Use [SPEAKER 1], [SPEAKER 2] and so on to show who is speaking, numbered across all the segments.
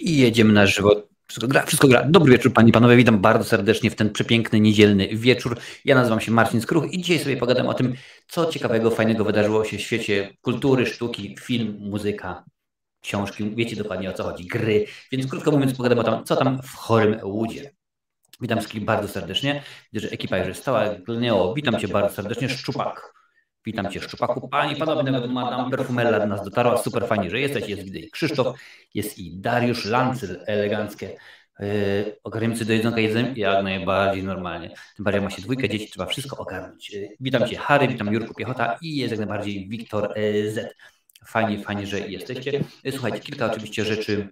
[SPEAKER 1] I jedziemy na żywo. Wszystko gra, wszystko gra. Dobry wieczór, panie i panowie. Witam bardzo serdecznie w ten przepiękny, niedzielny wieczór. Ja nazywam się Marcin Skruch i dzisiaj sobie pogadam o tym, co ciekawego, fajnego wydarzyło się w świecie kultury, sztuki, film, muzyka, książki. Wiecie dokładnie o co chodzi, gry. Więc krótko mówiąc, pogadam o tym, co tam w chorym łudzie. Witam wszystkich bardzo serdecznie. Widzę, że ekipa już jest stała. Glneo, witam cię bardzo serdecznie. Szczupak. Witam Cię, Szczupaku. Panie i Panowie, nawet Madame Perfumella do nas dotarła. Super fajnie, że jesteś. Jest i Krzysztof, jest i Dariusz Lancyl, eleganckie. Yy, ogarniemy do jedzonka jedzem jak najbardziej normalnie. Tym bardziej ma się dwójkę dzieci, trzeba wszystko ogarnąć. Yy, witam Cię, Harry, witam Jurku Piechota i jest jak najbardziej Wiktor yy, Z. Fajnie, fajnie, że jesteście. Słuchajcie, kilka oczywiście rzeczy.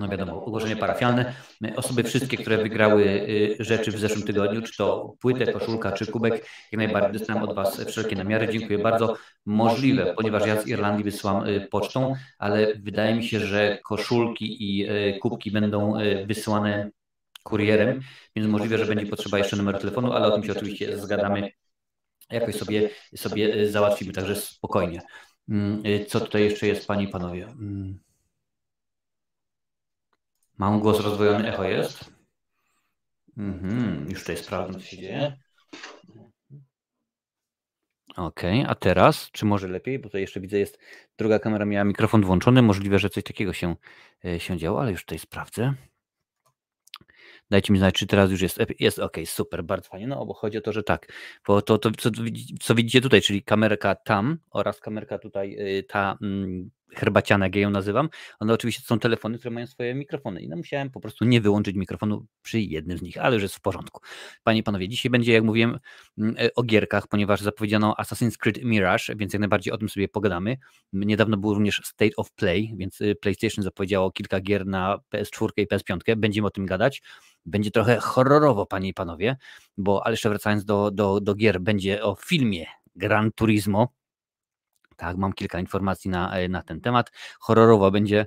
[SPEAKER 1] No wiadomo, ogłoszenie parafialne. Osoby wszystkie, które wygrały y, rzeczy w zeszłym tygodniu, czy to płytę, koszulka, czy kubek, jak najbardziej dostałem od Was wszelkie namiary. Dziękuję bardzo. Możliwe, ponieważ ja z Irlandii wysyłam y, pocztą, ale wydaje mi się, że koszulki i y, kubki będą wysyłane kurierem, więc możliwe, że będzie potrzeba jeszcze numeru telefonu, ale o tym się oczywiście zgadamy. Jakoś sobie, sobie załatwimy, także spokojnie. Co tutaj jeszcze jest, Panie i Panowie? Mm. Mam głos rozwojony, echo jest. Mhm, już tutaj sprawdzam, co się dzieje. OK, a teraz, czy może lepiej, bo tutaj jeszcze widzę, jest druga kamera, miała mikrofon włączony, możliwe, że coś takiego się, e, się działo, ale już tutaj sprawdzę. Dajcie mi znać, czy teraz już jest, jest ok, super, bardzo fajnie, no bo chodzi o to, że tak, bo to, to co, co widzicie tutaj, czyli kamerka tam oraz kamerka tutaj, y, ta herbaciana, jak ja ją nazywam, one oczywiście są telefony, które mają swoje mikrofony i no musiałem po prostu nie wyłączyć mikrofonu przy jednym z nich, ale już jest w porządku. Panie i panowie, dzisiaj będzie, jak mówiłem, mm, e, o gierkach, ponieważ zapowiedziano Assassin's Creed Mirage, więc jak najbardziej o tym sobie pogadamy. Niedawno był również State of Play, więc y, PlayStation zapowiedziało kilka gier na PS4 i PS5, będziemy o tym gadać. Będzie trochę horrorowo, panie i panowie, bo ale jeszcze wracając do, do, do gier, będzie o filmie Gran Turismo, tak, mam kilka informacji na, e, na ten temat. Horrorowo będzie,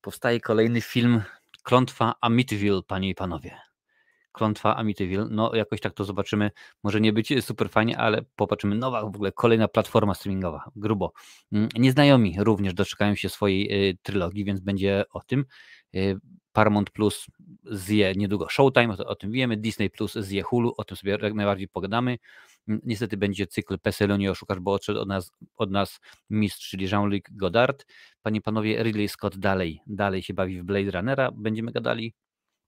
[SPEAKER 1] powstaje kolejny film Klątwa Amityville, panie i panowie. Klątwa Amityville, no jakoś tak to zobaczymy. Może nie być super fajnie, ale popatrzymy. Nowa w ogóle kolejna platforma streamingowa, grubo. Mm, nieznajomi również doczekają się swojej y, trylogii, więc będzie o tym. Y, Paramount Plus zje niedługo Showtime, o, o, tym wiemy, Disney Plus zje Hulu, o tym sobie jak najbardziej pogadamy. Niestety będzie cykl PESEL-u nie oszukasz, bo odszedł od nas, od nas mistrz, czyli Jean-Luc Godard. Panie, panowie, Ridley Scott dalej, dalej się bawi w Blade Runnera, będziemy gadali.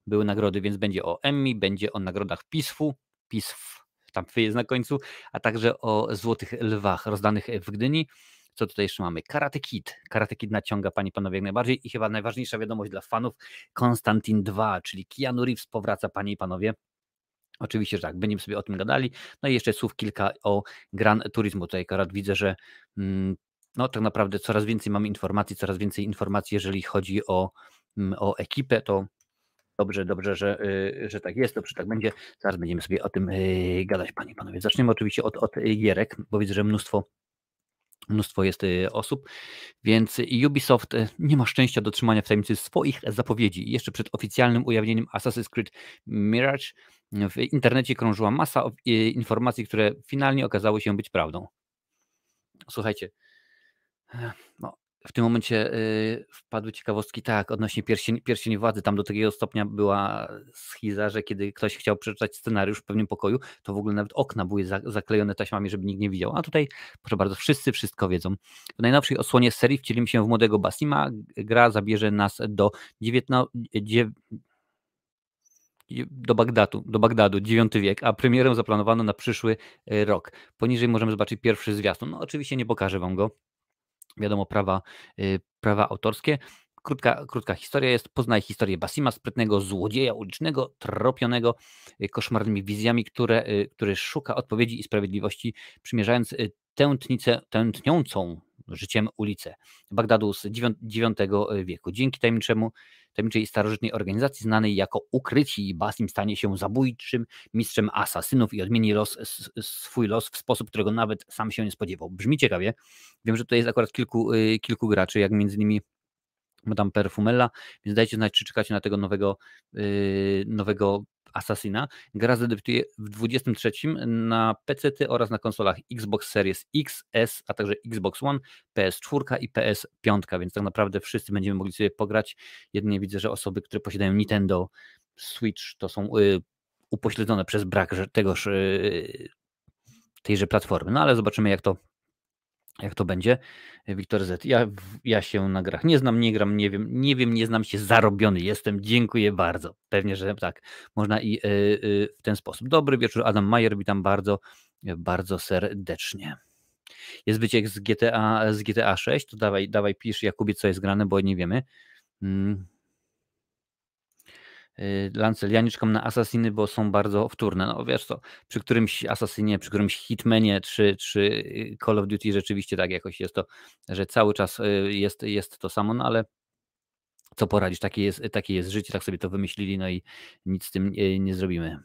[SPEAKER 1] Były nagrody, więc będzie o Emmy, będzie o nagrodach PISF-u, PISF, tam jest na końcu, a także o Złotych Lwach rozdanych w Gdyni. Co tutaj jeszcze mamy? Karate Kid. Karate Kid naciąga Panie Panowie jak najbardziej i chyba najważniejsza wiadomość dla fanów, Konstantin 2, czyli Keanu Reeves powraca Panie i Panowie. Oczywiście, że tak, będziemy sobie o tym gadali. No i jeszcze słów kilka o Gran Turismo. Tutaj akurat widzę, że mm, no tak naprawdę coraz więcej mamy informacji, coraz więcej informacji, jeżeli chodzi o, mm, o ekipę, to dobrze, dobrze, że, y, że tak jest, dobrze tak będzie. Zaraz będziemy sobie o tym y, gadać, panie i panowie. Zaczniemy oczywiście od, od gierek, bo widzę, że mnóstwo mnóstwo jest y, osób, więc Ubisoft nie ma szczęścia do trzymania w tajemnicy swoich zapowiedzi. Jeszcze przed oficjalnym ujawnieniem Assassin's Creed Mirage w internecie krążyła masa informacji, które finalnie okazały się być prawdą. Słuchajcie, no, w tym momencie y, wpadły ciekawostki, tak, odnośnie pierścień, pierścień władzy. Tam do takiego stopnia była schiza, że kiedy ktoś chciał przeczytać scenariusz w pewnym pokoju, to w ogóle nawet okna były za, zaklejone taśmami, żeby nikt nie widział. A tutaj, proszę bardzo, wszyscy wszystko wiedzą. W najnowszej osłonie serii wcielimy się w młodego Basima. Gra zabierze nas do 19, do Bagdadu, do Bagdadu, IX wiek, a premierę zaplanowano na przyszły y, rok. Poniżej możemy zobaczyć pierwszy zwiastun. No oczywiście nie pokażę wam go, wiadomo, prawa, y, prawa autorskie. Krótka, krótka historia jest. Poznaj historię Basima, sprytnego złodzieja ulicznego, tropionego y, koszmarnymi wizjami, które, który szuka odpowiedzi i sprawiedliwości, przymierzając tętnicę, tętniącą życiem ulicę Bagdadu z IX wieku. Dzięki tajemniczemu tajemniczej starożytnej organizacji znanej jako Ukryci. Basim stanie się zabójczym mistrzem asasynów i odmieni los, swój los w sposób, którego nawet sam się nie spodziewał. Brzmi ciekawie. Wiem, że tutaj jest akurat kilku, y, kilku graczy, jak między innymi Madame Perfumella, więc dajcie znać, czy czekacie na tego nowego, yy, nowego Assassina. Gra zadebiutuje w 23 na PC oraz na konsolach Xbox Series X, S, a także Xbox One, PS4 i PS5, więc tak naprawdę wszyscy będziemy mogli sobie pograć. Jedynie widzę, że osoby, które posiadają Nintendo Switch, to są yy, upośledzone przez brak tegoż, yy, tejże platformy. No ale zobaczymy, jak to jak to będzie. Wiktor Z. Ja, ja się na grach nie znam, nie gram, nie wiem, nie wiem, nie znam się, zarobiony jestem, dziękuję bardzo. Pewnie, że tak, można i y, y, w ten sposób. Dobry wieczór, Adam Majer, witam bardzo, bardzo serdecznie. Jest wyciek z GTA, z GTA 6, to dawaj, dawaj pisz Jakubie, co jest grane, bo nie wiemy. Hmm. Y, Lancel, ja nie czekam na Assassiny, bo są bardzo wtórne. No wiesz co, przy którymś Assassinie, przy którymś Hitmanie czy, czy y, Call of Duty rzeczywiście tak jakoś jest to, że cały czas y, jest, jest to samo, no ale co poradzisz, takie jest, takie jest życie, tak sobie to wymyślili, no i nic z tym nie, nie zrobimy.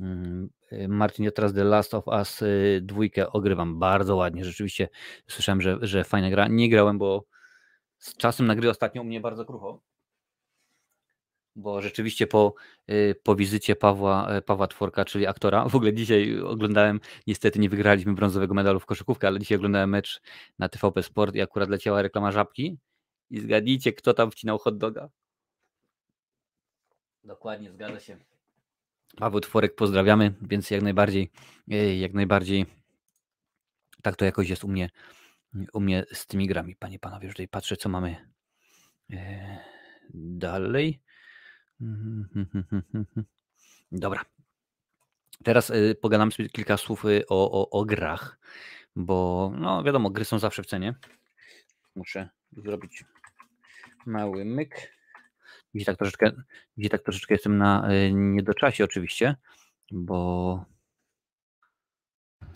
[SPEAKER 1] Mm, Martin, ja teraz The Last of Us dwójkę ogrywam bardzo ładnie, rzeczywiście słyszałem, że, że fajna gra. Nie grałem, bo z czasem na gry ostatnio u mnie bardzo krucho bo rzeczywiście po, y, po wizycie Pawła, e, Pawła Tworka, czyli aktora, w ogóle dzisiaj oglądałem, niestety nie wygraliśmy brązowego medalu w koszykówkę, ale dzisiaj oglądałem mecz na TVP Sport i akurat leciała reklama Żabki i zgadnijcie, kto tam wcinał hot doga. Dokładnie, zgadza się. Paweł Tworek pozdrawiamy, więc jak najbardziej, e, jak najbardziej tak to jakoś jest u mnie, u mnie z tymi grami. Panie, panowie, już tutaj patrzę, co mamy e, dalej. Dobra. Teraz y, sobie kilka słów y, o, o, o grach, bo no wiadomo, gry są zawsze w cenie. Muszę zrobić mały myk. Dzisiaj tak troszeczkę, dzisiaj tak troszeczkę jestem na y, niedoczasie oczywiście, bo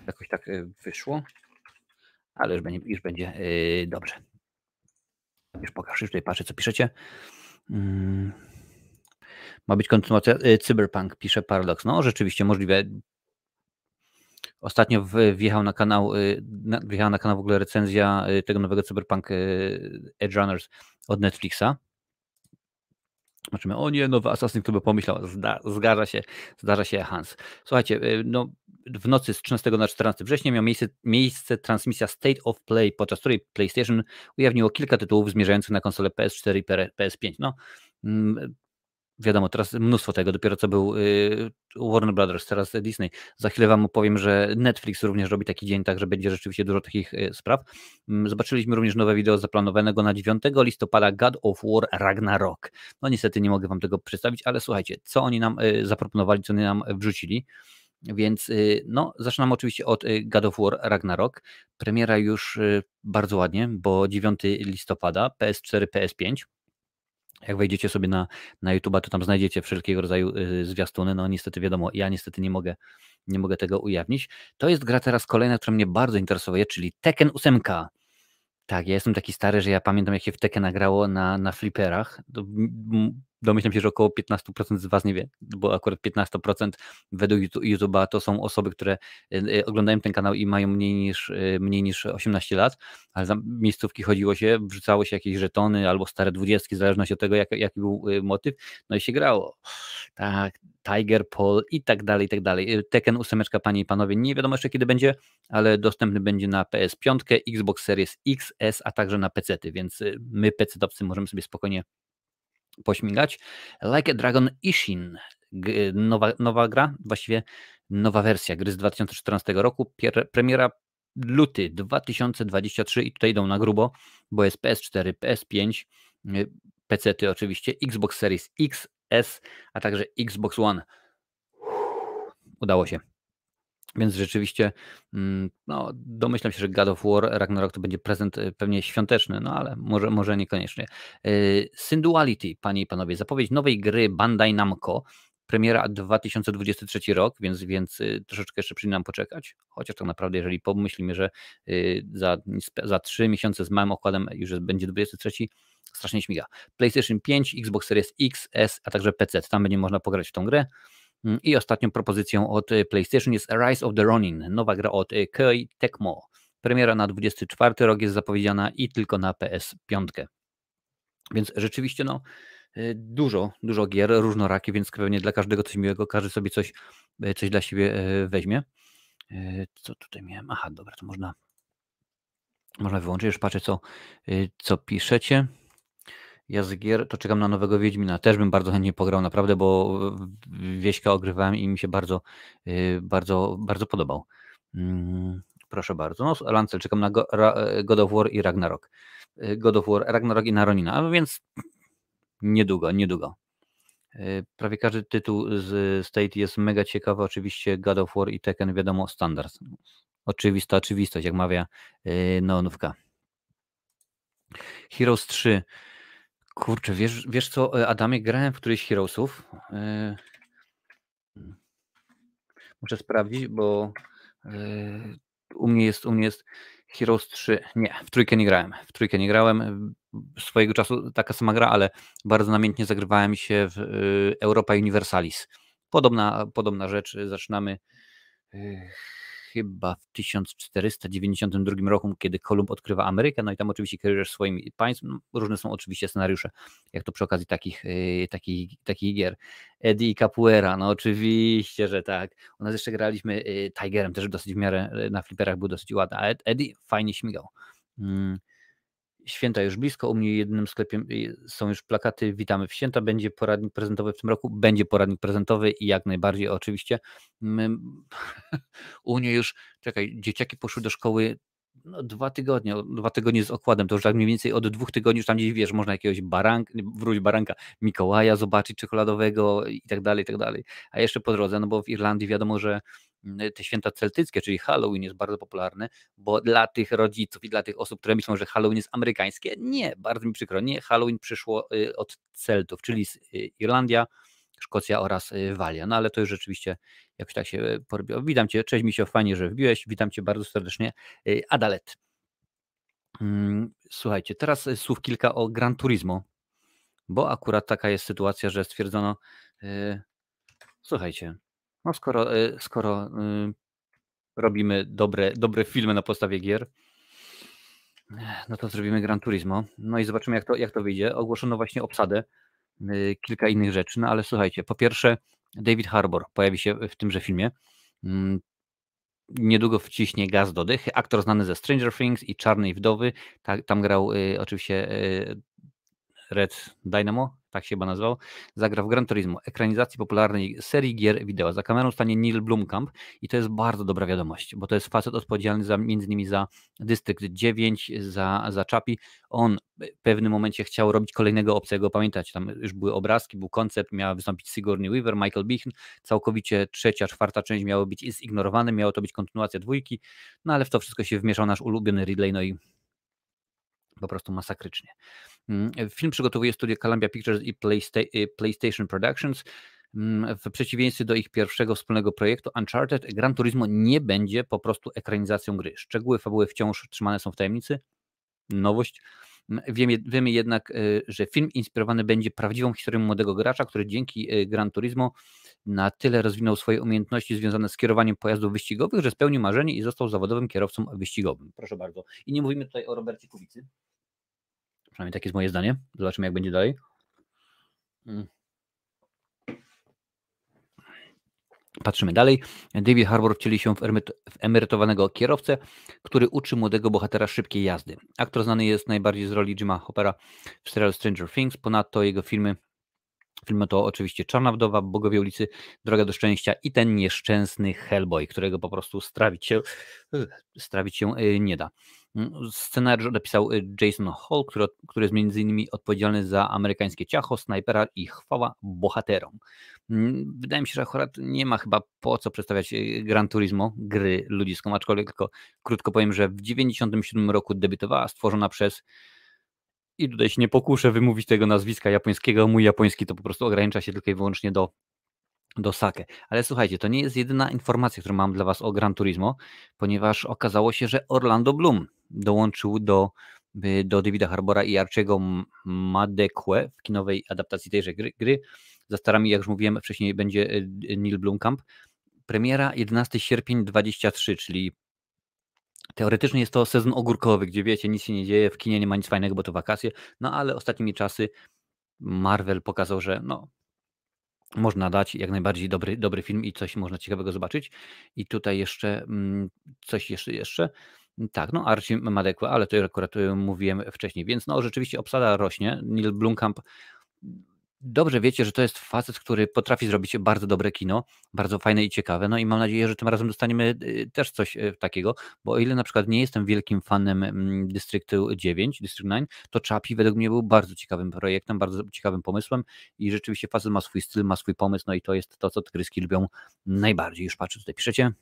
[SPEAKER 1] jakoś tak wyszło, ale już będzie, już będzie dobrze. Już pokażę, już tutaj patrzę, co piszecie. Mm. Ma być kontynuacja y, Cyberpunk, pisze Paradox. No, rzeczywiście możliwe. Ostatnio wjechał na kanał, y, wjechała na kanał w ogóle recenzja y, tego nowego Cyberpunk Edge Runners od Netflixa. Zobaczymy, o nie, nowy Assassin, kto by pomyślał, Zda, zdarza się, zdarza się Hans. Słuchajcie, no, w nocy z 13 na 14 września miała miejsce, miejsce transmisja State of Play, podczas której PlayStation ujawniło kilka tytułów zmierzających na konsole PS4 i PS5. No, mm, wiadomo, teraz mnóstwo tego, dopiero co był y, Warner Brothers, teraz Disney. Za chwilę Wam opowiem, że Netflix również robi taki dzień, tak, że będzie rzeczywiście dużo takich y, spraw. Mm, zobaczyliśmy również nowe wideo zaplanowanego na 9 listopada God of War Ragnarok. No niestety nie mogę Wam tego przedstawić, ale słuchajcie, co oni nam y, zaproponowali, co oni nam wrzucili. Więc no, zaczynam oczywiście od God of War Ragnarok. Premiera już bardzo ładnie, bo 9 listopada, PS4, PS5. Jak wejdziecie sobie na, na YouTube, to tam znajdziecie wszelkiego rodzaju y, zwiastuny. No niestety wiadomo, ja niestety nie mogę, nie mogę tego ujawnić. To jest gra teraz kolejna, która mnie bardzo interesuje, czyli Tekken 8. Tak, ja jestem taki stary, że ja pamiętam, jak się w Tekken nagrało na, na fliperach domyślam się, że około 15% z Was nie wie, bo akurat 15% według YouTube'a to są osoby, które y, y, oglądają ten kanał i mają mniej niż, y, mniej niż 18 lat, ale tam miejscówki chodziło się, wrzucało się jakieś żetony albo stare dwudziestki, w zależności od tego, jak, jaki był motyw, no i się grało. Tak, Tiger, Paul i tak dalej, i tak dalej. Tekken 8, panie i panowie, nie wiadomo jeszcze kiedy będzie, ale dostępny będzie na PS5, Xbox Series XS, a także na PC, więc my PC-towcy możemy sobie spokojnie pośmigać. Like a Dragon Ishin, nowa, nowa gra, właściwie nowa wersja gry z 2014 roku, premiera luty 2023 i tutaj idą na grubo, bo jest PS4, PS5, PC ty oczywiście, Xbox Series X, S, a także Xbox One. Udało się. Więc rzeczywiście mm, no, domyślam się, że God of War Ragnarok to będzie prezent y, pewnie świąteczny, no ale może, może niekoniecznie. Y, Synduality, panie i panowie, zapowiedź nowej gry Bandai Namco. Premiera 2023 rok, więc, więc y, troszeczkę jeszcze przy nam poczekać. Chociaż tak naprawdę, jeżeli pomyślimy, że za, za 3 miesiące z małym okładem już będzie 23, strasznie śmiga. PlayStation 5, Xbox Series X, S, a także PC. Tam będzie można pograć w tą grę. Mm, I ostatnią propozycją od y, PlayStation jest Rise of the Ronin, nowa gra od y, Koei Tecmo. Premiera na 24 rok jest zapowiedziana i tylko na PS5. Więc rzeczywiście no, y, dużo, dużo gier, różnorakie, więc pewnie dla każdego coś miłego, każdy sobie coś, coś dla siebie weźmie. Co tutaj miałem? Aha, dobra, to można, można wyłączyć. Już patrzę, co, co piszecie. Ja z gier to czekam na nowego Wiedźmina. Też bym bardzo chętnie pograł, naprawdę, bo Wieśka ogrywałem i mi się bardzo, bardzo, bardzo podobał. Mm, proszę bardzo. No, Lancel, czekam na God of War i Ragnarok. God of War, Ragnarok i Naronina, a więc niedługo, niedługo. Prawie każdy tytuł z State jest mega ciekawy. Oczywiście God of War i Tekken, wiadomo, standard. Oczywista oczywistość, jak mawia Neonówka. Heroes 3. Kurczę, wiesz, wiesz co, Adamie, grałem w któryś Heroesów. Muszę sprawdzić, bo u mnie jest, u mnie jest Heroes 3. Nie, w trójkę nie grałem. W trójkę nie grałem. Swojego czasu taka sama gra, ale bardzo namiętnie zagrywałem się w Europa Universalis. Podobna, podobna rzecz. Zaczynamy chyba w 1492 roku, kiedy Kolumb odkrywa Amerykę, no i tam oczywiście kierujesz swoim państwem. Różne są oczywiście scenariusze, jak to przy okazji takich, y, takich, takich gier. Eddie Capuera, no oczywiście, że tak. U nas jeszcze graliśmy y, Tigerem, też dosyć w miarę y, na fliperach był dosyć ładny, a Eddie fajnie śmigał. Mm. Święta już blisko, u mnie jednym sklepie są już plakaty Witamy w święta, będzie poradnik prezentowy w tym roku, będzie poradnik prezentowy i jak najbardziej oczywiście. U mnie już, czekaj, dzieciaki poszły do szkoły no, dwa tygodnie, dwa tygodnie z okładem, to już tak mniej więcej od dwóch tygodni już tam gdzieś, wiesz, można jakiegoś baranka, wróć baranka, Mikołaja zobaczyć czekoladowego i tak dalej, i tak dalej. A jeszcze po drodze, no bo w Irlandii wiadomo, że te święta celtyckie, czyli Halloween jest bardzo popularny, bo dla tych rodziców i dla tych osób, które myślą, że Halloween jest amerykańskie, nie, bardzo mi przykro, nie, Halloween przyszło y, od Celtów, czyli y, Irlandia, Szkocja oraz y, Walia. No ale to już rzeczywiście jakoś tak się porobiło. Witam Cię, cześć Misio, fajnie, że wbiłeś. Witam Cię bardzo serdecznie. Adalet. Mm, słuchajcie, teraz słów kilka o Gran Turismo, bo akurat taka jest sytuacja, że stwierdzono, słuchajcie, no skoro, skoro robimy dobre, dobre filmy na podstawie gier, no to zrobimy Gran Turismo. No i zobaczymy, jak to, jak to wyjdzie. Ogłoszono właśnie obsadę Y, kilka innych rzeczy, no ale słuchajcie, po pierwsze David Harbour pojawi się w tymże filmie. Mm, niedługo wciśnie gaz do dychy. Aktor znany ze Stranger Things i Czarnej Wdowy. tam grał y, oczywiście y, Red Dynamo, tak się chyba nazywał, zagra w Gran Turismo, ekranizacji popularnej serii gier wideo. Za kamerą stanie Neil Blomkamp i to jest bardzo dobra wiadomość, bo to jest facet odpowiedzialny za, między innymi za Dystrykt 9, za, za Chapi. On w pewnym momencie chciał robić kolejnego obcego, pamiętacie, tam już były obrazki, był koncept, miała wystąpić Sigourney Weaver, Michael Bichn, całkowicie trzecia, czwarta część miało być zignorowane, miało to być kontynuacja dwójki, no ale w to wszystko się wmieszał nasz ulubiony Ridley, no i po prostu masakrycznie. Mm, film przygotowuje studio Columbia Pictures i PlayStation Productions. Mm, w przeciwieństwie do ich pierwszego wspólnego projektu Uncharted, Gran Turismo nie będzie po prostu ekranizacją gry. Szczegóły fabuły wciąż trzymane są w tajemnicy. Nowość. Mm, wiemy, wiemy jednak, y, że film inspirowany będzie prawdziwą historią młodego gracza, który dzięki y, Gran Turismo na tyle rozwinął swoje umiejętności związane z kierowaniem pojazdów wyścigowych, że spełnił marzenie i został zawodowym kierowcą wyścigowym. Proszę bardzo. I nie mówimy tutaj o Robercie Kubicy. Przynajmniej takie jest moje zdanie. Zobaczymy, jak będzie dalej. Mm. Patrzymy dalej. David Harbour wcieli się w, emerytowanego kierowcę, który uczy młodego bohatera szybkiej jazdy. Aktor znany jest najbardziej z roli Jima Hoppera w serialu Stranger Things. Ponadto jego filmy Filmy to oczywiście Czarna Wdowa, Bogowie ulicy, Droga do Szczęścia i ten nieszczęsny Hellboy, którego po prostu strawić się, strawić się y, nie da. Scenariusz napisał y, Jason Hall, który, który jest między innymi odpowiedzialny za amerykańskie ciacho, snajpera i chwała bohaterom. Mm, wydaje mi się, że akurat nie ma chyba po co przedstawiać y, Gran Turismo, gry ludziską, aczkolwiek tylko krótko powiem, że w 1997 roku debiutowała, stworzona przez i tutaj się nie pokuszę wymówić tego nazwiska japońskiego. Mój japoński to po prostu ogranicza się tylko i wyłącznie do, do Sake. Ale słuchajcie, to nie jest jedyna informacja, którą mam dla Was o Gran Turismo, ponieważ okazało się, że Orlando Bloom dołączył do, y, do Davida Harbora i Archiego Madekwe w kinowej adaptacji tejże gry. gry. Za starami, jak już mówiłem wcześniej, będzie y, Neil Blomkamp. Premiera 11 sierpień 23, czyli Teoretycznie jest to sezon ogórkowy, gdzie wiecie, nic się nie dzieje, w kinie nie ma nic fajnego, bo to wakacje, no ale ostatnimi czasy Marvel pokazał, że no, można dać jak najbardziej dobry, dobry film i coś można ciekawego zobaczyć. I tutaj jeszcze mm, coś jeszcze, jeszcze. Tak, no Archie Madekwa, ale to już akurat y, mówiłem wcześniej, więc no rzeczywiście obsada rośnie. Neil Blomkamp dobrze wiecie, że to jest facet, który potrafi zrobić bardzo dobre kino, bardzo fajne i ciekawe. No i mam nadzieję, że tym razem dostaniemy y, też coś y, takiego, bo o ile na przykład nie jestem wielkim fanem mm, Dystryktu 9, District 9, to Chapi według mnie był bardzo ciekawym projektem, bardzo ciekawym pomysłem i rzeczywiście facet ma swój styl, ma swój pomysł, no i to jest to, co tygryski lubią najbardziej. Już patrzę, tutaj piszecie.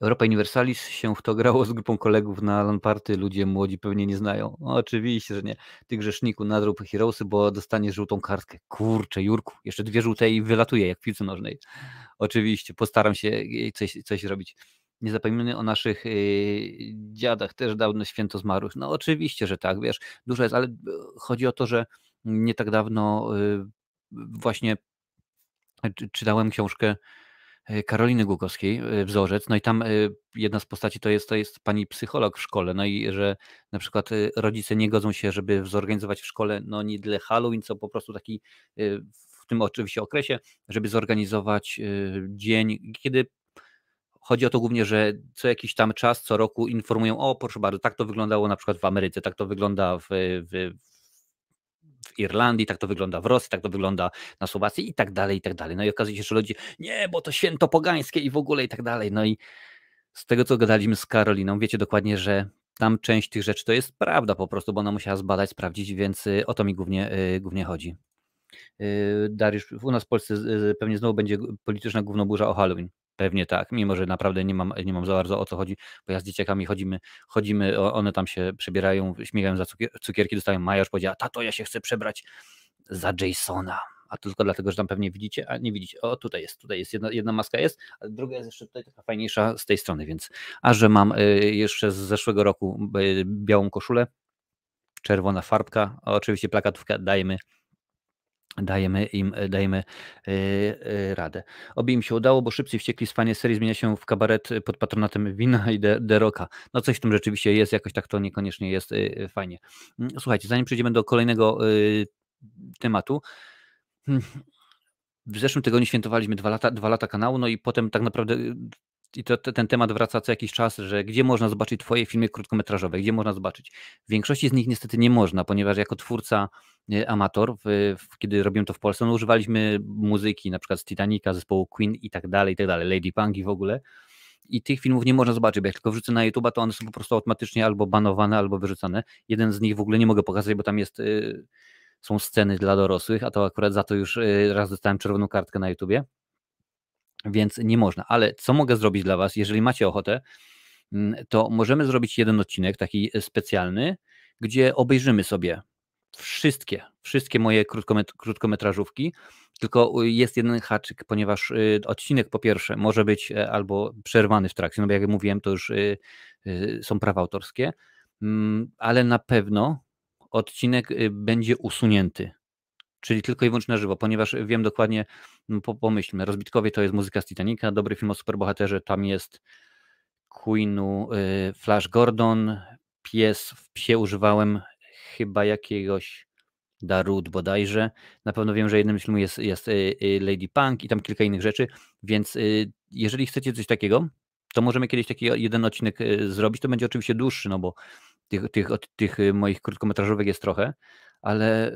[SPEAKER 1] Europa Universalis się w to grało z grupą kolegów na LAN party, ludzie młodzi pewnie nie znają. No, oczywiście, że nie. Ty grzeszniku nadrób Heroesy, bo dostaniesz żółtą kartkę. Kurczę, Jurku, jeszcze dwie żółte i wylatuje jak w piłce nożnej. Oczywiście, postaram się coś, coś robić. Nie zapominamy o naszych yy, dziadach, też dawno święto zmarłych. No oczywiście, że tak, wiesz, dużo jest, ale e, chodzi o to, że nie tak dawno yy, właśnie czytałem książkę Karoliny Głogowskiej, e, wzorzec, no i tam e, jedna z postaci to jest, to jest pani psycholog w szkole, no i że na przykład rodzice nie godzą się, żeby zorganizować w szkole, no nie dla Halloween, co po prostu taki w tym oczywiście okresie, żeby zorganizować dzień, kiedy Chodzi o to głównie, że co jakiś tam czas, co roku informują, o proszę bardzo, tak to wyglądało na przykład w Ameryce, tak to wygląda w, w, Irlandii, tak to wygląda w Rosji, tak to wygląda na Słowacji i tak dalej, i tak dalej. No i okazuje się, że ludzie, nie, bo to święto pogańskie i w ogóle i tak dalej. No i z tego, co gadaliśmy z Karoliną, wiecie dokładnie, że tam część tych rzeczy to jest prawda po prostu, bo ona musiała zbadać, sprawdzić, więc y, o to mi głównie, y, głównie chodzi. Y, Dariusz, u nas w Polsce pewnie znowu będzie polityczna głównoburza o Halloween. Pewnie tak, mimo że naprawdę nie mam, nie mam za bardzo o co chodzi, bo ja z dzieciakami chodzimy, chodzimy, one tam się przebierają, śmigają za cukier, cukierki, dostają. Maja już powiedziała, tato ja się chcę przebrać za Jasona, a to tylko dlatego, że tam pewnie widzicie, a nie widzicie, o tutaj jest, tutaj jest, jedna, jedna maska jest, a druga jest jeszcze tutaj taka fajniejsza z tej strony, więc a że mam y, jeszcze z zeszłego roku y, białą koszulę, czerwona farbka, oczywiście plakatówkę dajemy dajemy im dajemy yy, radę. Oby im się udało, bo szybciej wściekli z fanie serii zmienia się w kabaret pod patronatem Wina i Deroka. No coś w tym rzeczywiście jest, jakoś tak to niekoniecznie jest yy, fajnie. Mm, słuchajcie, zanim przejdziemy do kolejnego tematu, hmm, w zeszłym tygodniu świętowaliśmy dwa lata, dwa lata kanału, no i potem tak naprawdę i to, ten temat wraca co jakiś czas, że gdzie można zobaczyć Twoje filmy krótkometrażowe, gdzie można zobaczyć. W większości z nich niestety nie można, ponieważ jako twórca e, amator, w, w, kiedy robiłem to w Polsce, no używaliśmy muzyki na przykład z Titanica, zespołu Queen i tak dalej, i tak dalej, Lady Punk i w ogóle. I tych filmów nie można zobaczyć, bo jak tylko wrzucę na YouTube, to one są po prostu automatycznie albo banowane, albo wyrzucane. Jeden z nich w ogóle nie mogę pokazać, bo tam jest, y, są sceny dla dorosłych, a to akurat za to już y, raz dostałem czerwoną kartkę na YouTubie więc nie można. Ale co mogę zrobić dla Was, jeżeli macie ochotę, mm, to możemy zrobić jeden odcinek taki e, specjalny, gdzie obejrzymy sobie wszystkie, wszystkie moje krótkomet krótkometrażówki, tylko jest jeden haczyk, ponieważ y, odcinek po pierwsze może być e, albo przerwany w trakcie, no bo jak mówiłem, to już są prawa autorskie, mm, ale na pewno odcinek będzie usunięty czyli tylko i wyłącznie na żywo, ponieważ wiem dokładnie, no, po, pomyślmy, Rozbitkowie to jest muzyka z Titanica, dobry film o superbohaterze, tam jest Queenu, y, Flash Gordon, pies, w psie używałem chyba jakiegoś Darut bodajże, na pewno wiem, że jednym z filmów jest, jest y, y, Lady Punk i tam kilka innych rzeczy, więc jeżeli chcecie coś takiego, to możemy kiedyś taki jeden odcinek zrobić, to będzie oczywiście dłuższy, no bo tych, tych, tych moich krótkometrażówek jest trochę, ale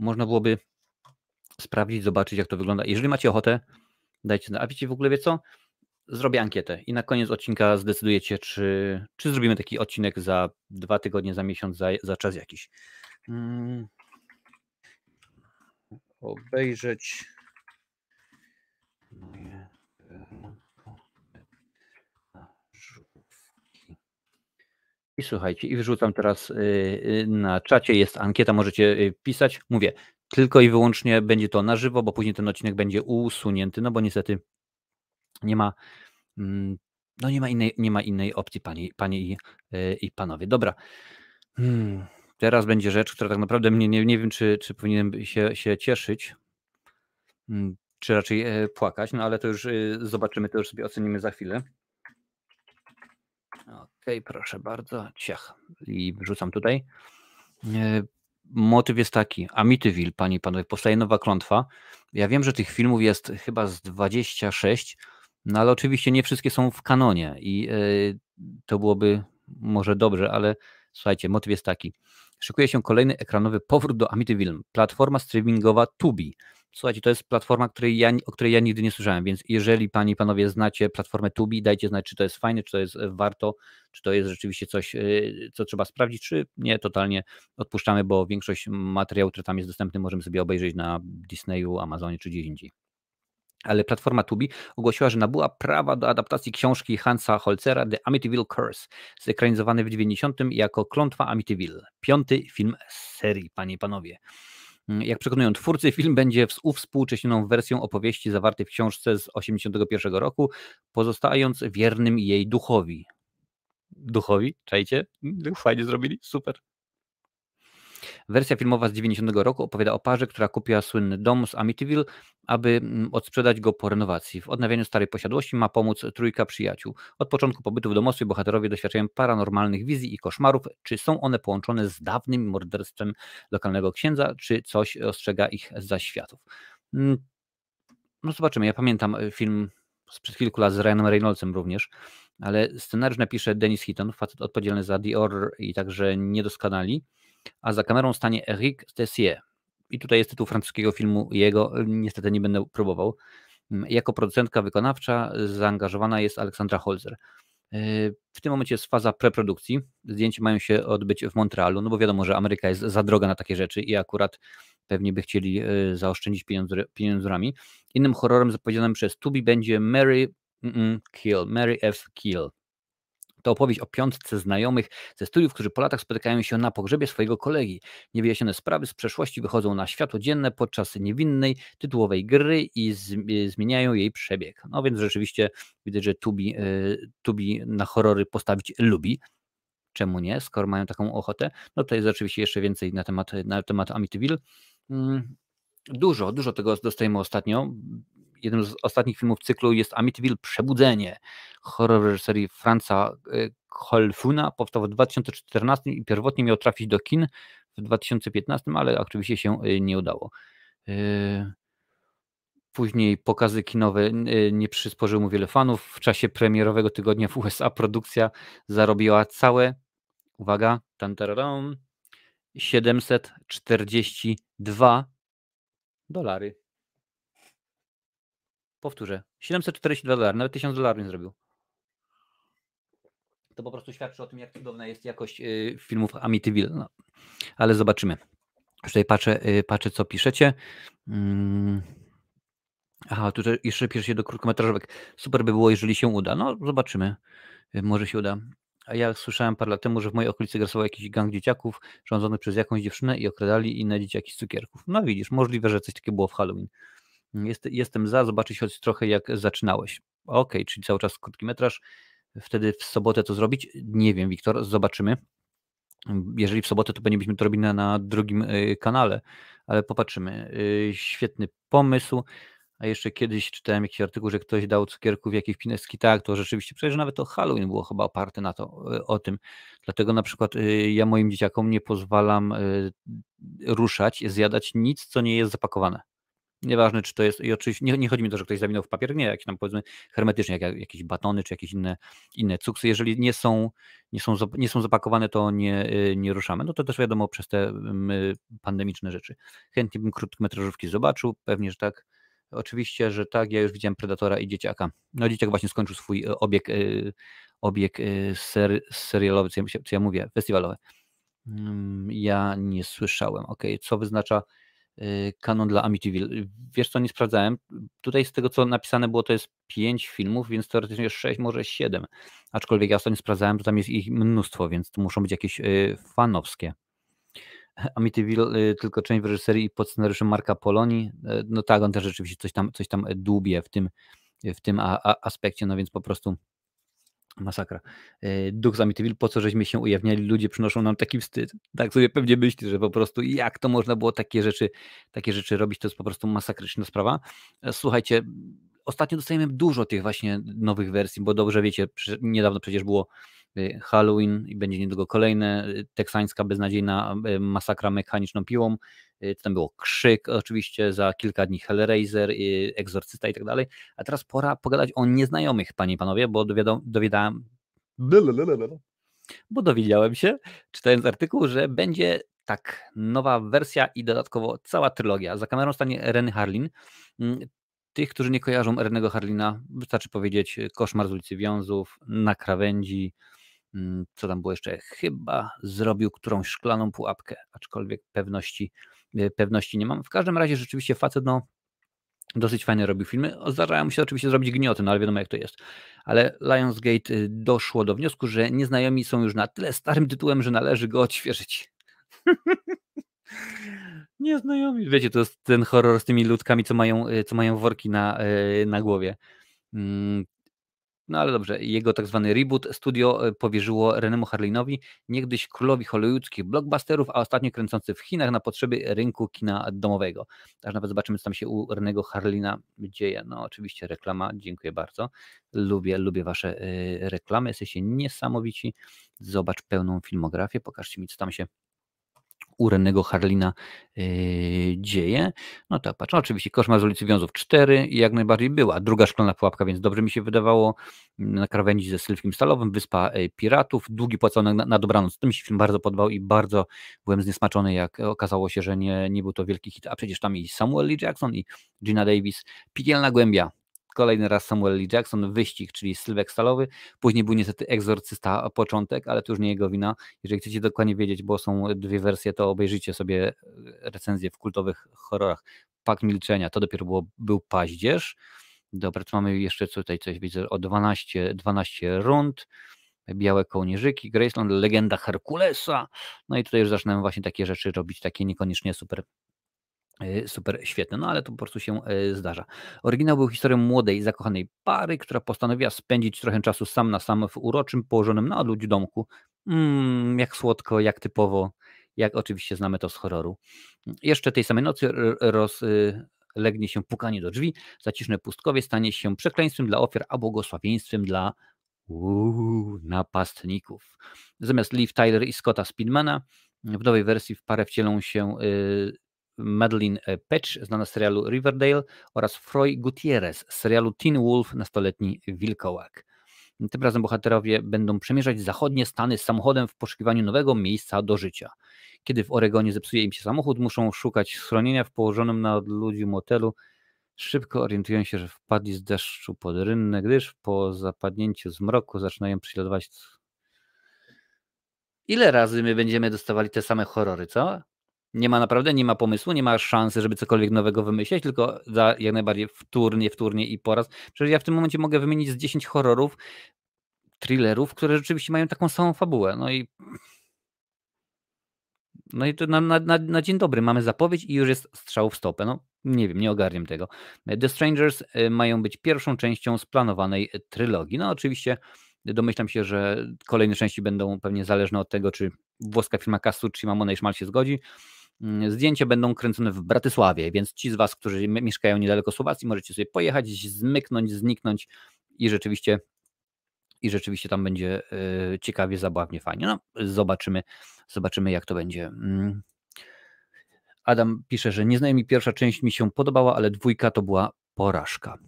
[SPEAKER 1] można byłoby sprawdzić, zobaczyć, jak to wygląda. Jeżeli macie ochotę, dajcie znać. A wiecie, w ogóle wie co? Zrobię ankietę i na koniec odcinka zdecydujecie, czy, czy zrobimy taki odcinek za dwa tygodnie, za miesiąc, za, za czas jakiś. Hmm. Obejrzeć. I słuchajcie, i wyrzucam teraz y, y, na czacie, jest ankieta, możecie y, pisać. Mówię, tylko i wyłącznie będzie to na żywo, bo później ten odcinek będzie usunięty, no bo niestety nie ma, mm, no nie ma innej, nie ma innej opcji, panie, panie i, i panowie. Dobra. Hmm. Teraz będzie rzecz, która tak naprawdę mnie nie, nie wiem, czy, czy powinienem się, się cieszyć, hmm, czy raczej e, płakać, no ale to już zobaczymy, to już sobie ocenimy za chwilę. Okej, proszę bardzo. Ciach. I wrzucam tutaj. E, motyw jest taki. Amityville, panie i panowie, powstaje nowa klątwa. Ja wiem, że tych filmów jest chyba z 26, no ale oczywiście nie wszystkie są w kanonie i e, to byłoby może dobrze, ale słuchajcie, motyw jest taki. Szykuje się kolejny ekranowy powrót do Amityville. Platforma streamingowa Tubi. Słuchajcie, to jest platforma, której ja, o której ja nigdy nie słyszałem, więc jeżeli Panie i Panowie znacie platformę Tubi, dajcie znać, czy to jest fajne, czy to jest e, warto, czy to jest rzeczywiście coś, e, co trzeba sprawdzić, czy nie, totalnie odpuszczamy, bo większość materiału, który tam jest dostępny, możemy sobie obejrzeć na Disneyu, Amazonie czy gdzieś indziej. Ale platforma Tubi ogłosiła, że nabyła prawa do adaptacji książki Hansa Holzera The Amityville Curse, zekranizowany w 90 jako Klątwa Amityville. Piąty film serii, panie i panowie. Mm, jak przekonują twórcy, film będzie uwspółcześnioną wersją opowieści zawartej w książce z 1981 roku, pozostając wiernym jej duchowi. Duchowi? Czajcie? Fajnie zrobili? Super. Wersja filmowa z 90 roku opowiada o parze, która kupiła słynny dom z Amityville, aby mm, odsprzedać go po renowacji. W odnawianiu starej posiadłości ma pomóc trójka przyjaciół. Od początku pobytu w domostwie bohaterowie doświadczają paranormalnych wizji i koszmarów. Czy są one połączone z dawnym morderstwem lokalnego księdza, czy coś ostrzega ich za światów? Mm, no zobaczymy. Ja pamiętam e, film sprzed kilku lat z Ryanem Reynoldsem również, ale scenariusz napisze Dennis Hitton, facet odpowiedzialny za The Order i także Niedoskonali a za kamerą stanie Eric Tessier. I tutaj jest tytuł francuskiego filmu jego, niestety nie będę próbował. Mm, jako producentka wykonawcza zaangażowana jest Aleksandra Holzer. E, w tym momencie jest faza preprodukcji. Zdjęcia mają się odbyć w Montrealu, no bo wiadomo, że Ameryka jest za droga na takie rzeczy i akurat pewnie by chcieli e, zaoszczędzić pieniądzami. Innym horrorem zapowiedzianym przez Tubi będzie Mary mm, mm, Kill, Mary F. Kill. To opowieść o piątce znajomych ze studiów, którzy po latach spotykają się na pogrzebie swojego kolegi. Niewyjaśnione sprawy z przeszłości wychodzą na światło dzienne podczas niewinnej tytułowej gry i zmieniają jej przebieg. No więc rzeczywiście widać, że Tubi, y, Tubi na horrory postawić lubi. Czemu nie, skoro mają taką ochotę? No to jest oczywiście jeszcze więcej na temat, na temat Amityville. Mm, dużo, dużo tego dostajemy ostatnio jednym z ostatnich filmów cyklu jest Amityville Przebudzenie. Horror reżyserii Franza e, Holfuna powstał w 2014 i pierwotnie miał trafić do kin w 2015, ale oczywiście się e, nie udało. E, później pokazy kinowe nie przysporzyły mu wiele fanów. W czasie premierowego tygodnia w USA produkcja zarobiła całe, uwaga, tantararam, 742 dolary. Powtórzę. 742 dolary, nawet 1000 dolarów nie zrobił. To po prostu świadczy o tym, jak cudowna jest jakość y, filmów Amityville. No, ale zobaczymy. Już tutaj patrzę, y, patrzę co piszecie. Mm. Aha, tutaj jeszcze piszecie do krótkometrażówek. Super by było, jeżeli się uda. No, zobaczymy. Y, może się uda. A ja słyszałem parę lat temu, że w mojej okolicy grasował jakiś gang dzieciaków rządzony przez jakąś dziewczynę i okradali inne dzieciaki z cukierków. No widzisz, możliwe, że coś takiego było w Halloween. Jest, jestem za, zobaczyć choć trochę jak zaczynałeś. Ok, czyli cały czas krótki metraż. Wtedy w sobotę to zrobić? Nie wiem, Wiktor, zobaczymy. Jeżeli w sobotę, to będziemy to robili na, na drugim y, kanale, ale popatrzymy. Y, świetny pomysł. A jeszcze kiedyś czytałem jakiś artykuł, że ktoś dał cukierków jakichś pineski. Tak, to rzeczywiście, przecież nawet to Halloween było chyba oparte na to, y, o tym. Dlatego na przykład ja moim dzieciakom nie pozwalam ruszać, zjadać nic, co nie jest zapakowane. Nieważne, czy to jest, i oczywiście nie, nie chodzi mi o to, że ktoś zawinął w papier, nie, jakieś tam powiedzmy hermetycznie, jak, jakieś batony, czy jakieś inne, inne cuksy, jeżeli nie są, nie, są, nie są zapakowane, to nie, y, nie ruszamy. No to też wiadomo przez te pandemiczne rzeczy. Chętnie bym krótkometrażówki zobaczył, pewnie, że tak. Oczywiście, że tak, ja już widziałem Predatora i Dzieciaka. No Dzieciak właśnie skończył swój y, obieg, y, obieg ser, serialowy, co ja, co ja mówię, festiwalowy. Mm, ja nie słyszałem. Ok, co wyznacza Y, kanon dla Amityville. Wiesz co, nie sprawdzałem. Tutaj z tego, co napisane było, to jest 5 filmów, więc teoretycznie 6, może 7. Aczkolwiek ja ostatnio sprawdzałem, to tam jest ich mnóstwo, więc to muszą być jakieś y, fanowskie. Amityville y, tylko część w reżyserii i pod scenariuszem Marka Poloni. No tak, on też rzeczywiście coś tam, coś tam dłubie w tym, w tym a, a aspekcie, no więc po prostu Masakra. E, duch z Amityville, po co żeśmy się ujawniali, ludzie przynoszą nam taki wstyd. Tak sobie pewnie myśli, że po prostu jak to można było takie rzeczy, takie rzeczy robić, to jest po prostu masakryczna sprawa. E, słuchajcie, ostatnio dostajemy dużo tych właśnie nowych wersji, bo dobrze wiecie, niedawno przecież było Halloween i będzie niedługo kolejne, y, teksańska beznadziejna y, masakra mechaniczną piłą, tam było Krzyk oczywiście, za kilka dni Hellraiser, Egzorcysta i tak dalej, a teraz pora pogadać o nieznajomych, panie i panowie, bo dowiadałem, bo dowiedziałem się, czytając artykuł, że będzie tak, nowa wersja i dodatkowo cała trylogia. Za kamerą stanie Renny Harlin. Mm, tych, którzy nie kojarzą Renego Harlina, wystarczy powiedzieć Koszmar z ulicy Wiązów, Na krawędzi, co tam było jeszcze, chyba zrobił którąś szklaną pułapkę, aczkolwiek pewności, e, pewności nie mam. W każdym razie rzeczywiście facet no, dosyć fajnie robił filmy. Zdarzają się oczywiście zrobić gnioty, no ale wiadomo jak to jest. Ale Lionsgate y, doszło do wniosku, że Nieznajomi są już na tyle starym tytułem, że należy go odświeżyć. Nieznajomi. Wiecie, to jest ten horror z tymi ludkami, co mają, y, co mają worki na, y, na głowie. No ale dobrze, jego tak zwany reboot studio e, powierzyło Renemu Harlinowi, niegdyś królowi hollywoodzkich blockbusterów, a ostatnio kręcący w Chinach na potrzeby rynku kina domowego. Aż nawet zobaczymy, co tam się u Renego Harlina dzieje. No oczywiście reklama, dziękuję bardzo. Lubię, lubię wasze e, reklamy, jesteście niesamowici. Zobacz pełną filmografię, pokażcie mi, co tam się u Harlina yy, dzieje. No tak, patrz, oczywiście Koszmar z ulicy Wiązów 4 jak najbardziej była. Druga szklana pułapka, więc dobrze mi się wydawało. Na krawędzi ze Sylwkiem Stalowym, Wyspa e, Piratów, Długi płacony na, na dobranoc. To mi się film bardzo podobał i bardzo byłem zniesmaczony, jak okazało się, że nie, nie był to wielki hit, a przecież tam i Samuel Lee Jackson i Gina Davis. Piekielna głębia, Kolejny raz Samuel Lee Jackson, wyścig, czyli Sylwek Stalowy. Później był niestety Egzorcysta początek, ale to już nie jego wina. Jeżeli chcecie dokładnie wiedzieć, bo są dwie wersje, to obejrzyjcie sobie e, recenzję w kultowych horrorach. Pak Milczenia, to dopiero było, był paździerz. Dobra, to mamy jeszcze tutaj coś, widzę, o 12, 12 rund. Białe kołnierzyki, Graceland, legenda Herkulesa. No i tutaj już zaczynamy właśnie takie rzeczy robić, takie niekoniecznie super E, super świetne, no ale to po prostu się e, zdarza. Oryginał był historią młodej, zakochanej pary, która postanowiła spędzić trochę czasu sam na sam w uroczym, położonym na odludziu domku. Mm, jak słodko, jak typowo, jak oczywiście znamy to z horroru. Jeszcze tej samej nocy rozlegnie się pukanie do drzwi, zaciszne pustkowie stanie się przekleństwem dla ofiar, a błogosławieństwem dla Uuu, napastników. Zamiast Liv Tyler i Scotta Speedmana w nowej wersji w parę wcielą się y, Madeline e, Patch, znana z serialu Riverdale oraz Froy Gutierrez z serialu Teen Wolf, nastoletni wilkołak. Tym razem bohaterowie będą przemierzać zachodnie Stany samochodem w poszukiwaniu nowego miejsca do życia. Kiedy w Oregonie zepsuje im się samochód, muszą szukać schronienia w położonym na odludziu motelu. Szybko orientują się, że wpadli z deszczu pod rynnę, gdyż po zapadnięciu zmroku zaczynają prześladować. Ile razy my będziemy dostawali te same horrory, co? Nie ma naprawdę, nie ma pomysłu, nie ma szansy, żeby cokolwiek nowego wymyślić, tylko za jak najbardziej wtórnie, wtórnie i poraz. Przecież ja w tym momencie mogę wymienić z 10 horrorów, thrillerów, które rzeczywiście mają taką samą fabułę. No i no i to na, na, na, na, dzień dobry mamy zapowiedź i już jest strzał w stopę. No nie wiem, nie ogarniam tego. The Strangers y, mają być pierwszą częścią splanowanej trylogii. No oczywiście domyślam się, że kolejne części będą pewnie zależne od tego, czy włoska firma Castucci Mamona i Szmal się zgodzi, zdjęcia będą kręcone w Bratysławie, więc ci z Was, którzy mieszkają niedaleko Słowacji, możecie sobie pojechać, zmyknąć, zniknąć i rzeczywiście i rzeczywiście tam będzie e, ciekawie, zabawnie, fajnie. No, zobaczymy, zobaczymy jak to będzie. Mm. Adam pisze, że nieznajomi pierwsza część mi się podobała, ale dwójka to była porażka.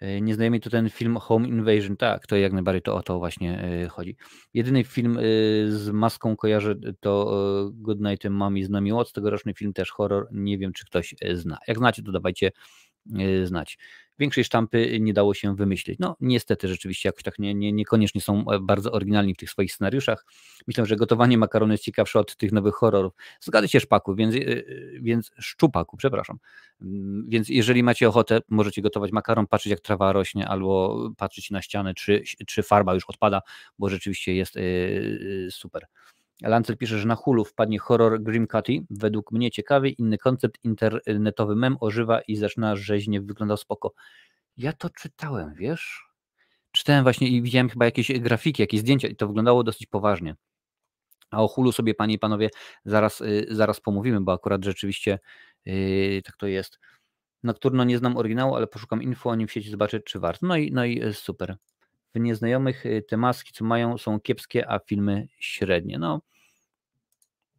[SPEAKER 1] E, Nieznajomi to ten film Home Invasion, tak, to jak najbardziej to o to właśnie e, chodzi. Jedyny film e, z maską kojarzę to Good Night Mommy z nami Watts, tegoroczny film też horror, nie wiem czy ktoś zna. Jak znacie to dawajcie znać większej sztampy nie dało się wymyślić. No niestety rzeczywiście jakoś tak nie, nie, niekoniecznie są e, bardzo oryginalni w tych swoich scenariuszach. Myślę, że gotowanie makaronu jest ciekawsze od tych nowych horrorów. Zgadza się szpaku, więc, e, e, więc szczupaku, przepraszam. Mm, więc jeżeli macie ochotę, możecie gotować makaron, patrzeć jak trawa rośnie, albo patrzeć na ścianę, czy, czy farba już odpada, bo rzeczywiście jest super. Lancel pisze, że na Hulu wpadnie horror Grim Cutty. Według mnie ciekawy, inny koncept, internetowy mem ożywa i zaczyna rzeźnie, wyglądał spoko. Ja to czytałem, wiesz? Czytałem właśnie i widziałem chyba jakieś grafiki, jakieś zdjęcia i to wyglądało dosyć poważnie. A o Hulu sobie, panie i panowie, zaraz, y, zaraz pomówimy, bo akurat rzeczywiście yy, tak to jest. Nocturno nie znam oryginału, ale poszukam info o nim w sieci, zobaczę, czy warto. No i, no i y, super. W nieznajomych y, te maski, co mają, są kiepskie, a filmy średnie. No,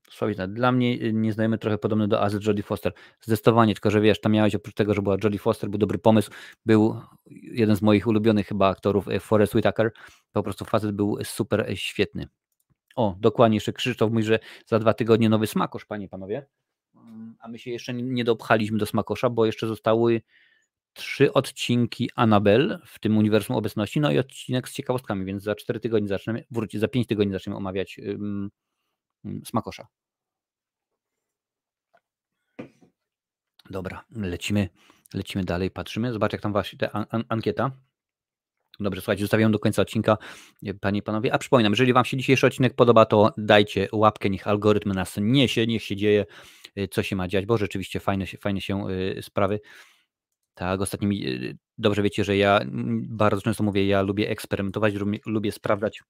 [SPEAKER 1] słowita. Dla mnie y, nieznajomy trochę podobny do Azy Jodie Foster. Zdecydowanie, tylko że wiesz, tam miałeś oprócz tego, że była Jodie Foster, był dobry pomysł, był jeden z moich ulubionych chyba aktorów, y, Forrest Whitaker. Po prostu facet był super świetny. O, dokładnie, jeszcze Krzysztof mówi, że za dwa tygodnie nowy smakosz, panie panowie. Mm, a my się jeszcze nie dopchaliśmy do smakosza, bo jeszcze zostały trzy odcinki Anabel w tym uniwersum obecności, no i odcinek z ciekawostkami, więc za cztery tygodnie zaczniemy, wrócić, za pięć tygodni zaczniemy omawiać um, smakosza. Dobra, lecimy, lecimy dalej, patrzymy. Zobacz, jak tam właśnie ta an ankieta. Dobrze, słuchajcie, zostawiam do końca odcinka, panie i panowie. A przypominam, jeżeli wam się dzisiejszy odcinek podoba, to dajcie łapkę, niech algorytm nas niesie, niech się dzieje, y, co się ma dziać, bo rzeczywiście fajne, fajne się y, sprawy. Tak, ostatnio mi, y, dobrze wiecie, że ja bardzo często mówię, ja lubię eksperymentować, lubię, sprawdzać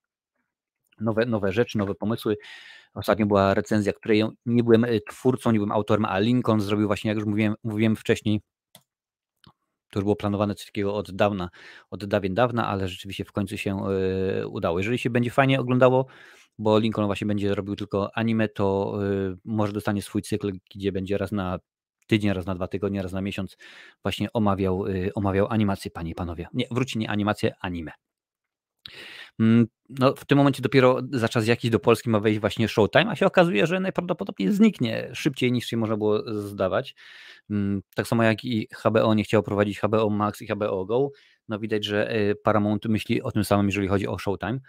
[SPEAKER 1] nowe, nowe rzeczy, nowe pomysły. Ostatnio była recenzja, której nie byłem twórcą, nie byłem autorem, a Lincoln zrobił właśnie, jak już mówiłem, mówiłem wcześniej, to już było planowane coś takiego od dawna, od dawien dawna, ale rzeczywiście w końcu się y, udało. Jeżeli się będzie fajnie oglądało, bo Lincoln właśnie będzie robił tylko anime, to y, może dostanie swój cykl, gdzie będzie raz na tydzień, raz na dwa tygodnie, raz na miesiąc właśnie omawiał, y, omawiał animację, panie i panowie. Nie, wróci nie animację, anime. Mm, no, w tym momencie dopiero za czas jakiś do Polski ma wejść właśnie Showtime, a się okazuje, że najprawdopodobniej zniknie szybciej niż się można było zdawać. Mm, tak samo jak i HBO nie chciało prowadzić HBO Max i HBO Go. No widać, że y, Paramount myśli o tym samym, jeżeli chodzi o Showtime,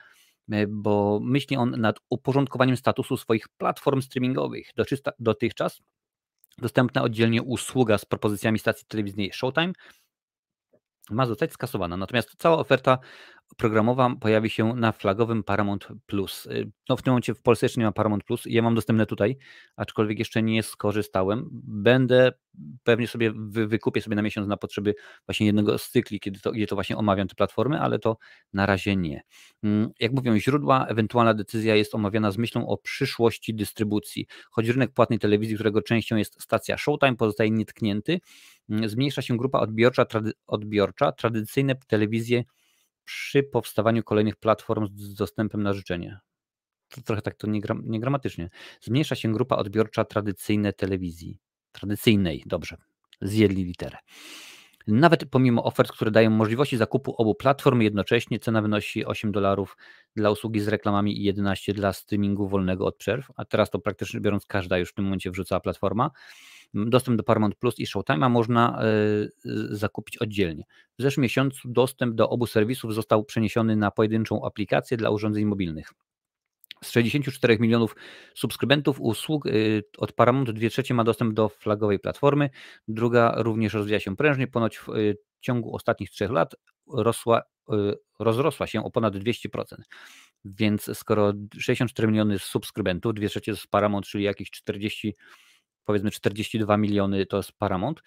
[SPEAKER 1] y, bo myśli on nad uporządkowaniem statusu swoich platform streamingowych. Dotychczas dostępna oddzielnie usługa z propozycjami stacji telewizyjnej Showtime ma zostać skasowana. Natomiast cała oferta programowa pojawi się na flagowym Paramount Plus. Y, no w tym momencie w Polsce jeszcze nie ma Paramount Plus. Ja mam dostępne tutaj, aczkolwiek jeszcze nie skorzystałem. Będę pewnie sobie wy, wykupię sobie na miesiąc na potrzeby właśnie jednego z cykli, kiedy to, gdzie to właśnie omawiam te platformy, ale to na razie nie. Mm, jak mówią źródła, ewentualna decyzja jest omawiana z myślą o przyszłości dystrybucji. Choć rynek płatnej telewizji, którego częścią jest stacja Showtime, pozostaje nietknięty, mm, zmniejsza się grupa odbiorcza, trady, odbiorcza tradycyjne telewizje przy powstawaniu kolejnych platform z dostępem na życzenie. To trochę tak to niegram, niegramatycznie. Zmniejsza się grupa odbiorcza tradycyjnej telewizji. Tradycyjnej, dobrze. Zjedli literę. Nawet pomimo ofert, które dają możliwości zakupu obu platform jednocześnie, cena wynosi 8 dolarów dla usługi z reklamami i 11 dla streamingu wolnego od przerw, a teraz to praktycznie biorąc każda już w tym momencie wrzucała platforma. Dostęp do Paramount Plus i Showtime'a można e, zakupić oddzielnie. W zeszłym miesiącu dostęp do obu serwisów został przeniesiony na pojedynczą aplikację dla urządzeń mobilnych. Z 64 milionów subskrybentów usług y, od Paramount 2 trzecie ma dostęp do flagowej platformy, druga również rozwija się prężnie, ponoć w y, ciągu ostatnich trzech lat rosła, y, rozrosła się o ponad 200%. Więc skoro 64 miliony subskrybentów, 2 trzecie z Paramount, czyli jakieś 40 powiedzmy 42 miliony to jest Paramount,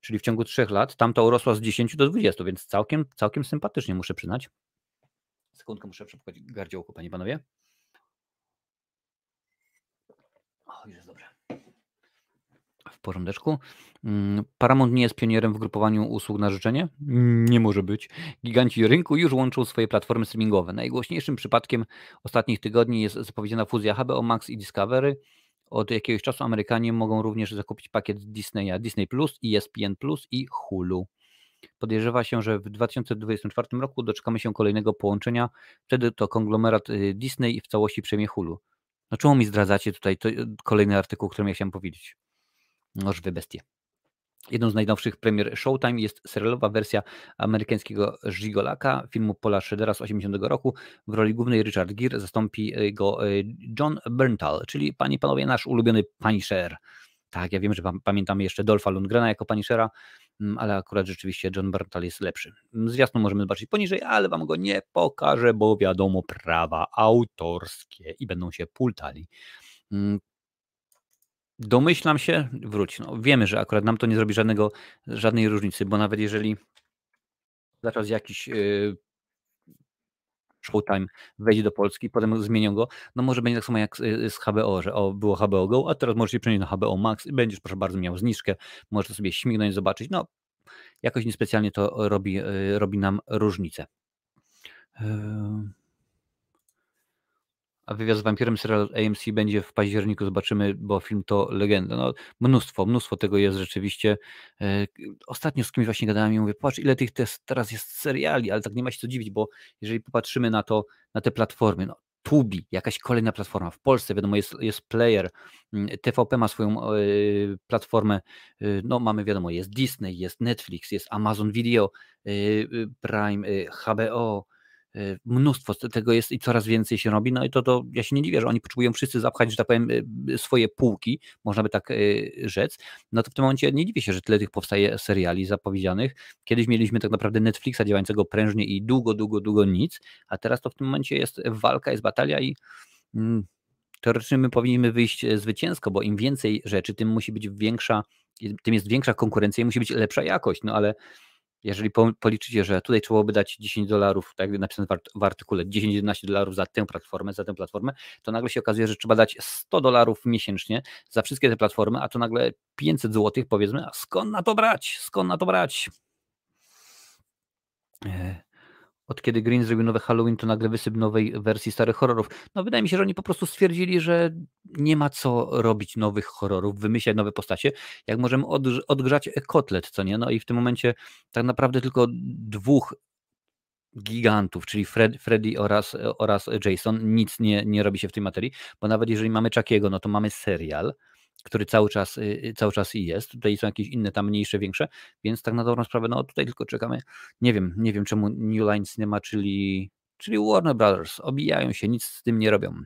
[SPEAKER 1] czyli w ciągu 3 lat tamta urosła z 10 do 20, więc całkiem, całkiem sympatycznie muszę przyznać. Sekundkę muszę przepchać gardziołku, panie panowie. O, już jest dobrze. W porządeczku. Mm, Paramount nie jest pionierem w grupowaniu usług na życzenie? Nie może być. Giganci rynku już łączą swoje platformy streamingowe. Najgłośniejszym przypadkiem ostatnich tygodni jest zapowiedziana fuzja HBO Max i Discovery. Od jakiegoś czasu Amerykanie mogą również zakupić pakiet Disneya, Disney Plus, ESPN Plus i Hulu. Podejrzewa się, że w 2024 roku doczekamy się kolejnego połączenia. Wtedy to konglomerat y, Disney w całości przejmie Hulu. No czemu mi zdradzacie tutaj to, kolejny artykuł, który ja chciałem powiedzieć? Noż wy bestie. Jedną z najnowszych premier Showtime jest serialowa wersja amerykańskiego Żigolaka, filmu Paula Schroedera z 80 roku. W roli głównej Richard Gere zastąpi e, go e, John Berntal, czyli panie panowie nasz ulubiony Punisher. Tak, ja wiem, że pamiętamy jeszcze Dolfa Lundgrena jako Punishera, mm, ale akurat rzeczywiście John Berntal jest lepszy. Zwiastun możemy zobaczyć poniżej, ale wam go nie pokażę, bo wiadomo, prawa autorskie i będą się pultali. Mm, Domyślam się, wróć, no, wiemy, że akurat nam to nie zrobi żadnego, żadnej różnicy, bo nawet jeżeli za czas jakiś yy, Showtime wejdzie do Polski, potem zmienią go, no może będzie tak samo jak z, z HBO, że o, było HBO Go, a teraz możesz się przenieść na HBO Max i będziesz proszę bardzo miał zniżkę, możesz sobie śmignąć, zobaczyć, no jakoś niespecjalnie to robi, yy, robi nam różnicę. A wywiad z wampirem serial AMC będzie w październiku, zobaczymy, bo film to legenda. No, mnóstwo, mnóstwo tego jest rzeczywiście. E, ostatnio z kimś właśnie gadałem i mówię, patrz ile tych teraz jest seriali, ale tak nie ma się co dziwić, bo jeżeli popatrzymy na to, na te platformy, no, Tubi, jakaś kolejna platforma. W Polsce wiadomo jest, jest player, mm, TVP ma swoją y, platformę, y, no mamy wiadomo, jest Disney, jest Netflix, jest Amazon Video, y, Prime, HBO, mnóstwo tego jest i coraz więcej się robi, no i to, to ja się nie dziwię, że oni potrzebują wszyscy zapchać, że tak powiem, y, swoje półki, można by tak y, rzec, no to w tym momencie nie dziwię się, że tyle tych powstaje seriali zapowiedzianych. Kiedyś mieliśmy tak naprawdę Netflixa działającego prężnie i długo, długo, długo nic, a teraz to w tym momencie jest walka, jest batalia i mm, teoretycznie my powinniśmy wyjść zwycięsko, bo im więcej rzeczy, tym musi być większa, tym jest większa konkurencja i musi być lepsza jakość, no ale jeżeli policzycie, że tutaj trzeba by dać 10 dolarów, tak jak napisane w artykule, 10-11 dolarów za tę platformę, za tę platformę, to nagle się okazuje, że trzeba dać 100 dolarów miesięcznie za wszystkie te platformy, a to nagle 500 złotych powiedzmy, a skąd na to brać? Skąd na to brać? Od kiedy Green zrobił nowe Halloween, to nagle wysyp nowej wersji starych horrorów. No wydaje mi się, że oni po prostu stwierdzili, że nie ma co robić nowych horrorów, wymyślać nowe postacie, jak możemy odgrzać kotlet, co nie? No i w tym momencie tak naprawdę tylko dwóch gigantów, czyli Fred, Freddy oraz, oraz Jason, nic nie, nie robi się w tej materii, bo nawet jeżeli mamy Chuckiego, no to mamy serial, który cały czas, y, y, cały czas jest. Tutaj są jakieś inne, tam mniejsze, większe, więc tak na dobrą sprawę, no tutaj tylko czekamy. Nie wiem, nie wiem czemu New Line Cinema, czyli, czyli Warner Brothers, obijają się, nic z tym nie robią.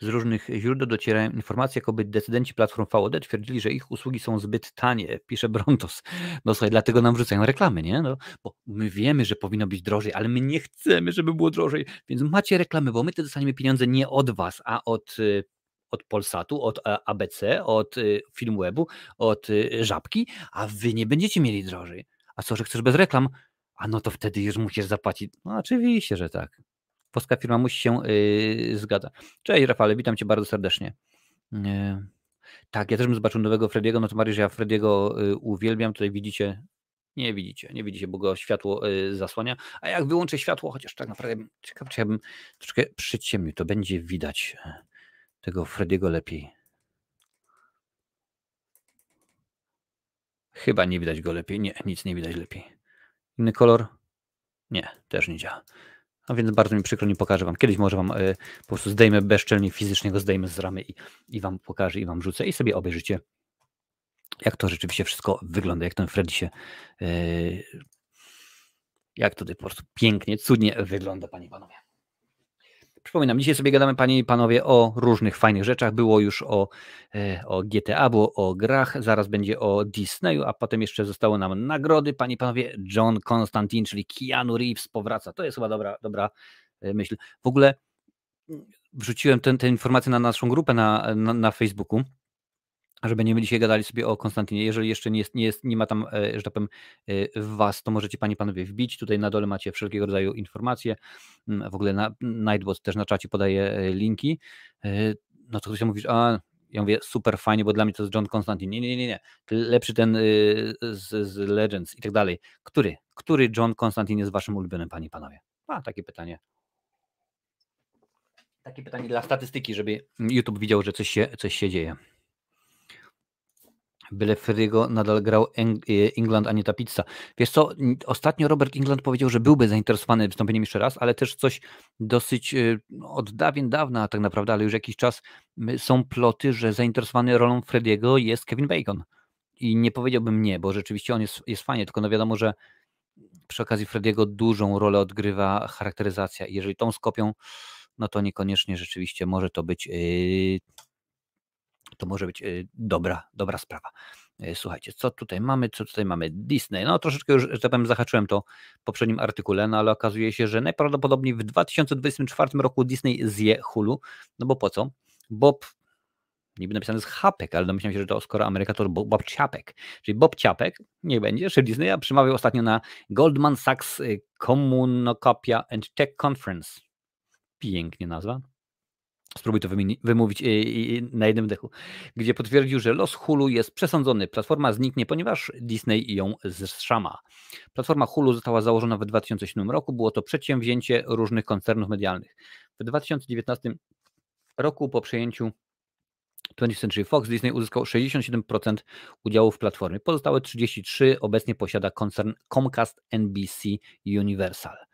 [SPEAKER 1] Z różnych źródeł docierają informacje, jakoby decydenci platform VOD twierdzili, że ich usługi są zbyt tanie, pisze Brontos. No słuchaj, dlatego nam wrzucają reklamy, nie? No, bo my wiemy, że powinno być drożej, ale my nie chcemy, żeby było drożej, więc macie reklamy, bo my te dostaniemy pieniądze nie od was, a od y, od Polsatu, od e, ABC, od y, Filmwebu, od y, Żabki, a wy nie będziecie mieli drożej. A co, że chcesz bez reklam? A no to wtedy już musisz zapłacić. No oczywiście, że tak. Polska firma musi się yy, zgadza. Cześć Rafale, witam cię bardzo serdecznie. Yy. Tak, ja też bym zobaczył nowego Frediego, no to Mariusz, ja Frediego yy, uwielbiam, tutaj widzicie, nie widzicie, nie widzicie, bo go światło y, zasłania, a jak wyłączę światło, chociaż tak naprawdę ciekaw, czy ja bym troszkę przyciemnił, to będzie widać tego Frediego lepiej. Chyba nie widać go lepiej. Nie, nic nie widać lepiej. Inny kolor? Nie, też nie działa. A więc bardzo mi przykro, nie pokażę Wam. Kiedyś może Wam y, po prostu zdejmę bezczelnie, fizycznie go zdejmę z ramy i, i Wam pokażę i Wam rzucę i sobie obejrzycie, jak to rzeczywiście wszystko wygląda, jak ten Freddy się y, jak to po prostu pięknie, cudnie wygląda, Panie Panowie. Przypominam, dzisiaj sobie gadamy, panie i panowie, o różnych fajnych rzeczach. Było już o, e, o GTA, było o grach, zaraz będzie o Disneyu, a potem jeszcze zostało nam nagrody. Panie i panowie, John Constantine, czyli Keanu Reeves powraca. To jest chyba dobra, dobra e, myśl. W ogóle mm, wrzuciłem tę informację na naszą grupę na, na, na Facebooku żeby będziemy dzisiaj gadali sobie o Konstantinie. Jeżeli jeszcze nie, jest, nie, jest, nie ma tam, e, że tak powiem, e, Was, to możecie Panie Panowie wbić. Tutaj na dole macie wszelkiego rodzaju informacje. Mm, w ogóle na, Nightbot też na czacie podaje e, linki. No to ktoś mówi, a ja mówię, super fajnie, bo dla mnie to jest John Constantine. Nie, nie, nie, nie. Lepszy ten z, z Legends i tak dalej. Który? Który John Constantine jest Waszym ulubionym, Panie Panowie? A, takie pytanie. Takie pytanie dla statystyki, żeby YouTube widział, że coś się, coś się dzieje. Byle Ferry'ego nadal grał e, England, a nie ta pizza. Wiesz co, ostatnio Robert England powiedział, że byłby zainteresowany wystąpieniem jeszcze raz, ale też coś dosyć e, od dawien dawna tak naprawdę, ale już jakiś czas są ploty, że zainteresowany rolą Frediego jest Kevin Bacon. I nie powiedziałbym nie, bo rzeczywiście on jest, jest fajnie, tylko no wiadomo, że przy okazji Frediego dużą rolę odgrywa charakteryzacja. Jeżeli tą skopią, no to niekoniecznie rzeczywiście może to być yy, to może być y, dobra, dobra sprawa. Y, słuchajcie, co tutaj mamy? Co tutaj mamy? Disney. No troszeczkę już, że tak powiem, zahaczyłem to w poprzednim artykule, no ale okazuje się, że najprawdopodobniej w 2024 roku Disney zje Hulu. No bo po co? Bob, niby napisane z Chapek, ale domyślam się, że to skoro Ameryka to Bob Ciapek. Czyli Bob Ciapek, nie będzie, szef Disneya przemawiał ostatnio na Goldman Sachs y, Communocopia and Tech Conference. Pięknie nazwa. Spróbuj to wymówić na jednym dechu, gdzie potwierdził, że los Hulu jest przesądzony. Platforma zniknie, ponieważ Disney ją zszama. Platforma Hulu została założona w 2007 roku. Było to przedsięwzięcie różnych koncernów medialnych. W 2019 roku po przejęciu 20th Century Fox Disney uzyskał 67% udziału w platformie. Pozostałe 33 obecnie posiada koncern Comcast NBC Universal.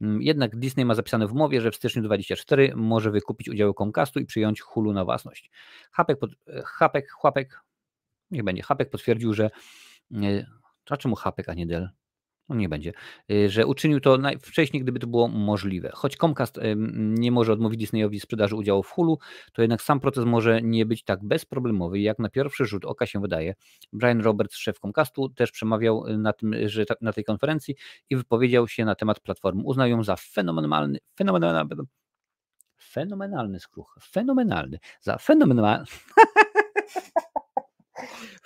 [SPEAKER 1] Mm, jednak Disney ma zapisane w umowie, że w styczniu 2024 może wykupić udziały Comcastu i przyjąć Hulu na własność. Hapek, pod, Hapek, Chłapek, niech będzie, Hapek potwierdził, że a czemu Hapek, a nie Dell? No nie będzie, y, że uczynił to wcześniej, gdyby to było możliwe. Choć Comcast nie może odmówić Disneyowi sprzedaży udziału w Hulu, to jednak sam proces może nie być tak bezproblemowy, jak na pierwszy rzut oka się wydaje. Brian Roberts, szef Comcastu, też przemawiał y, na, tym, że na tej konferencji i wypowiedział się na temat platformy. Uznał ją za fenomenalny, fenomenalny, fenomenalny skruch, fenomenalny, za fenomenalny.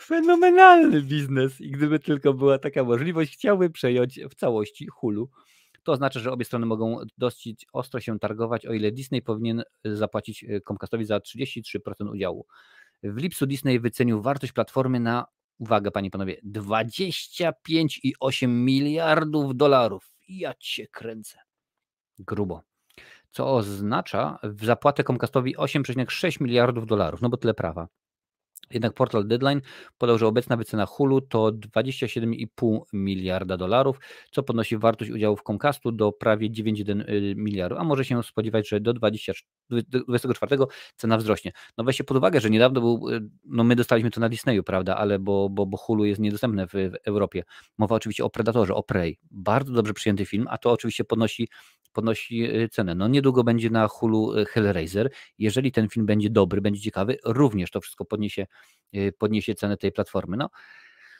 [SPEAKER 1] Fenomenalny biznes i gdyby tylko była taka możliwość, chciałby przejąć w całości Hulu. To oznacza, że obie strony mogą dosyć ostro się targować, o ile Disney powinien zapłacić e, Comcastowi za 33% udziału. W lipcu Disney wycenił wartość platformy na, uwaga panie i panowie, 25,8 miliardów dolarów. Ja cię kręcę. Grubo. Co oznacza w zapłatę Comcastowi 8,6 miliardów dolarów, no bo tyle prawa. Jednak portal Deadline podał, że obecna wycena Hulu to 27,5 miliarda dolarów, co podnosi wartość udziałów Comcastu do prawie 9,1 y, miliardów, a może się spodziewać, że do 2024 cena wzrośnie. No weźcie pod uwagę, że niedawno był, y, no my dostaliśmy to na Disneyu, prawda, ale bo, bo, bo Hulu jest niedostępne w, w Europie. Mowa oczywiście o Predatorze, o Prey. Bardzo dobrze przyjęty film, a to oczywiście podnosi podnosi y, cenę. No niedługo będzie na Hulu Hellraiser. Jeżeli ten film będzie dobry, będzie ciekawy, również to wszystko podniesie, podniesie cenę tej platformy. No,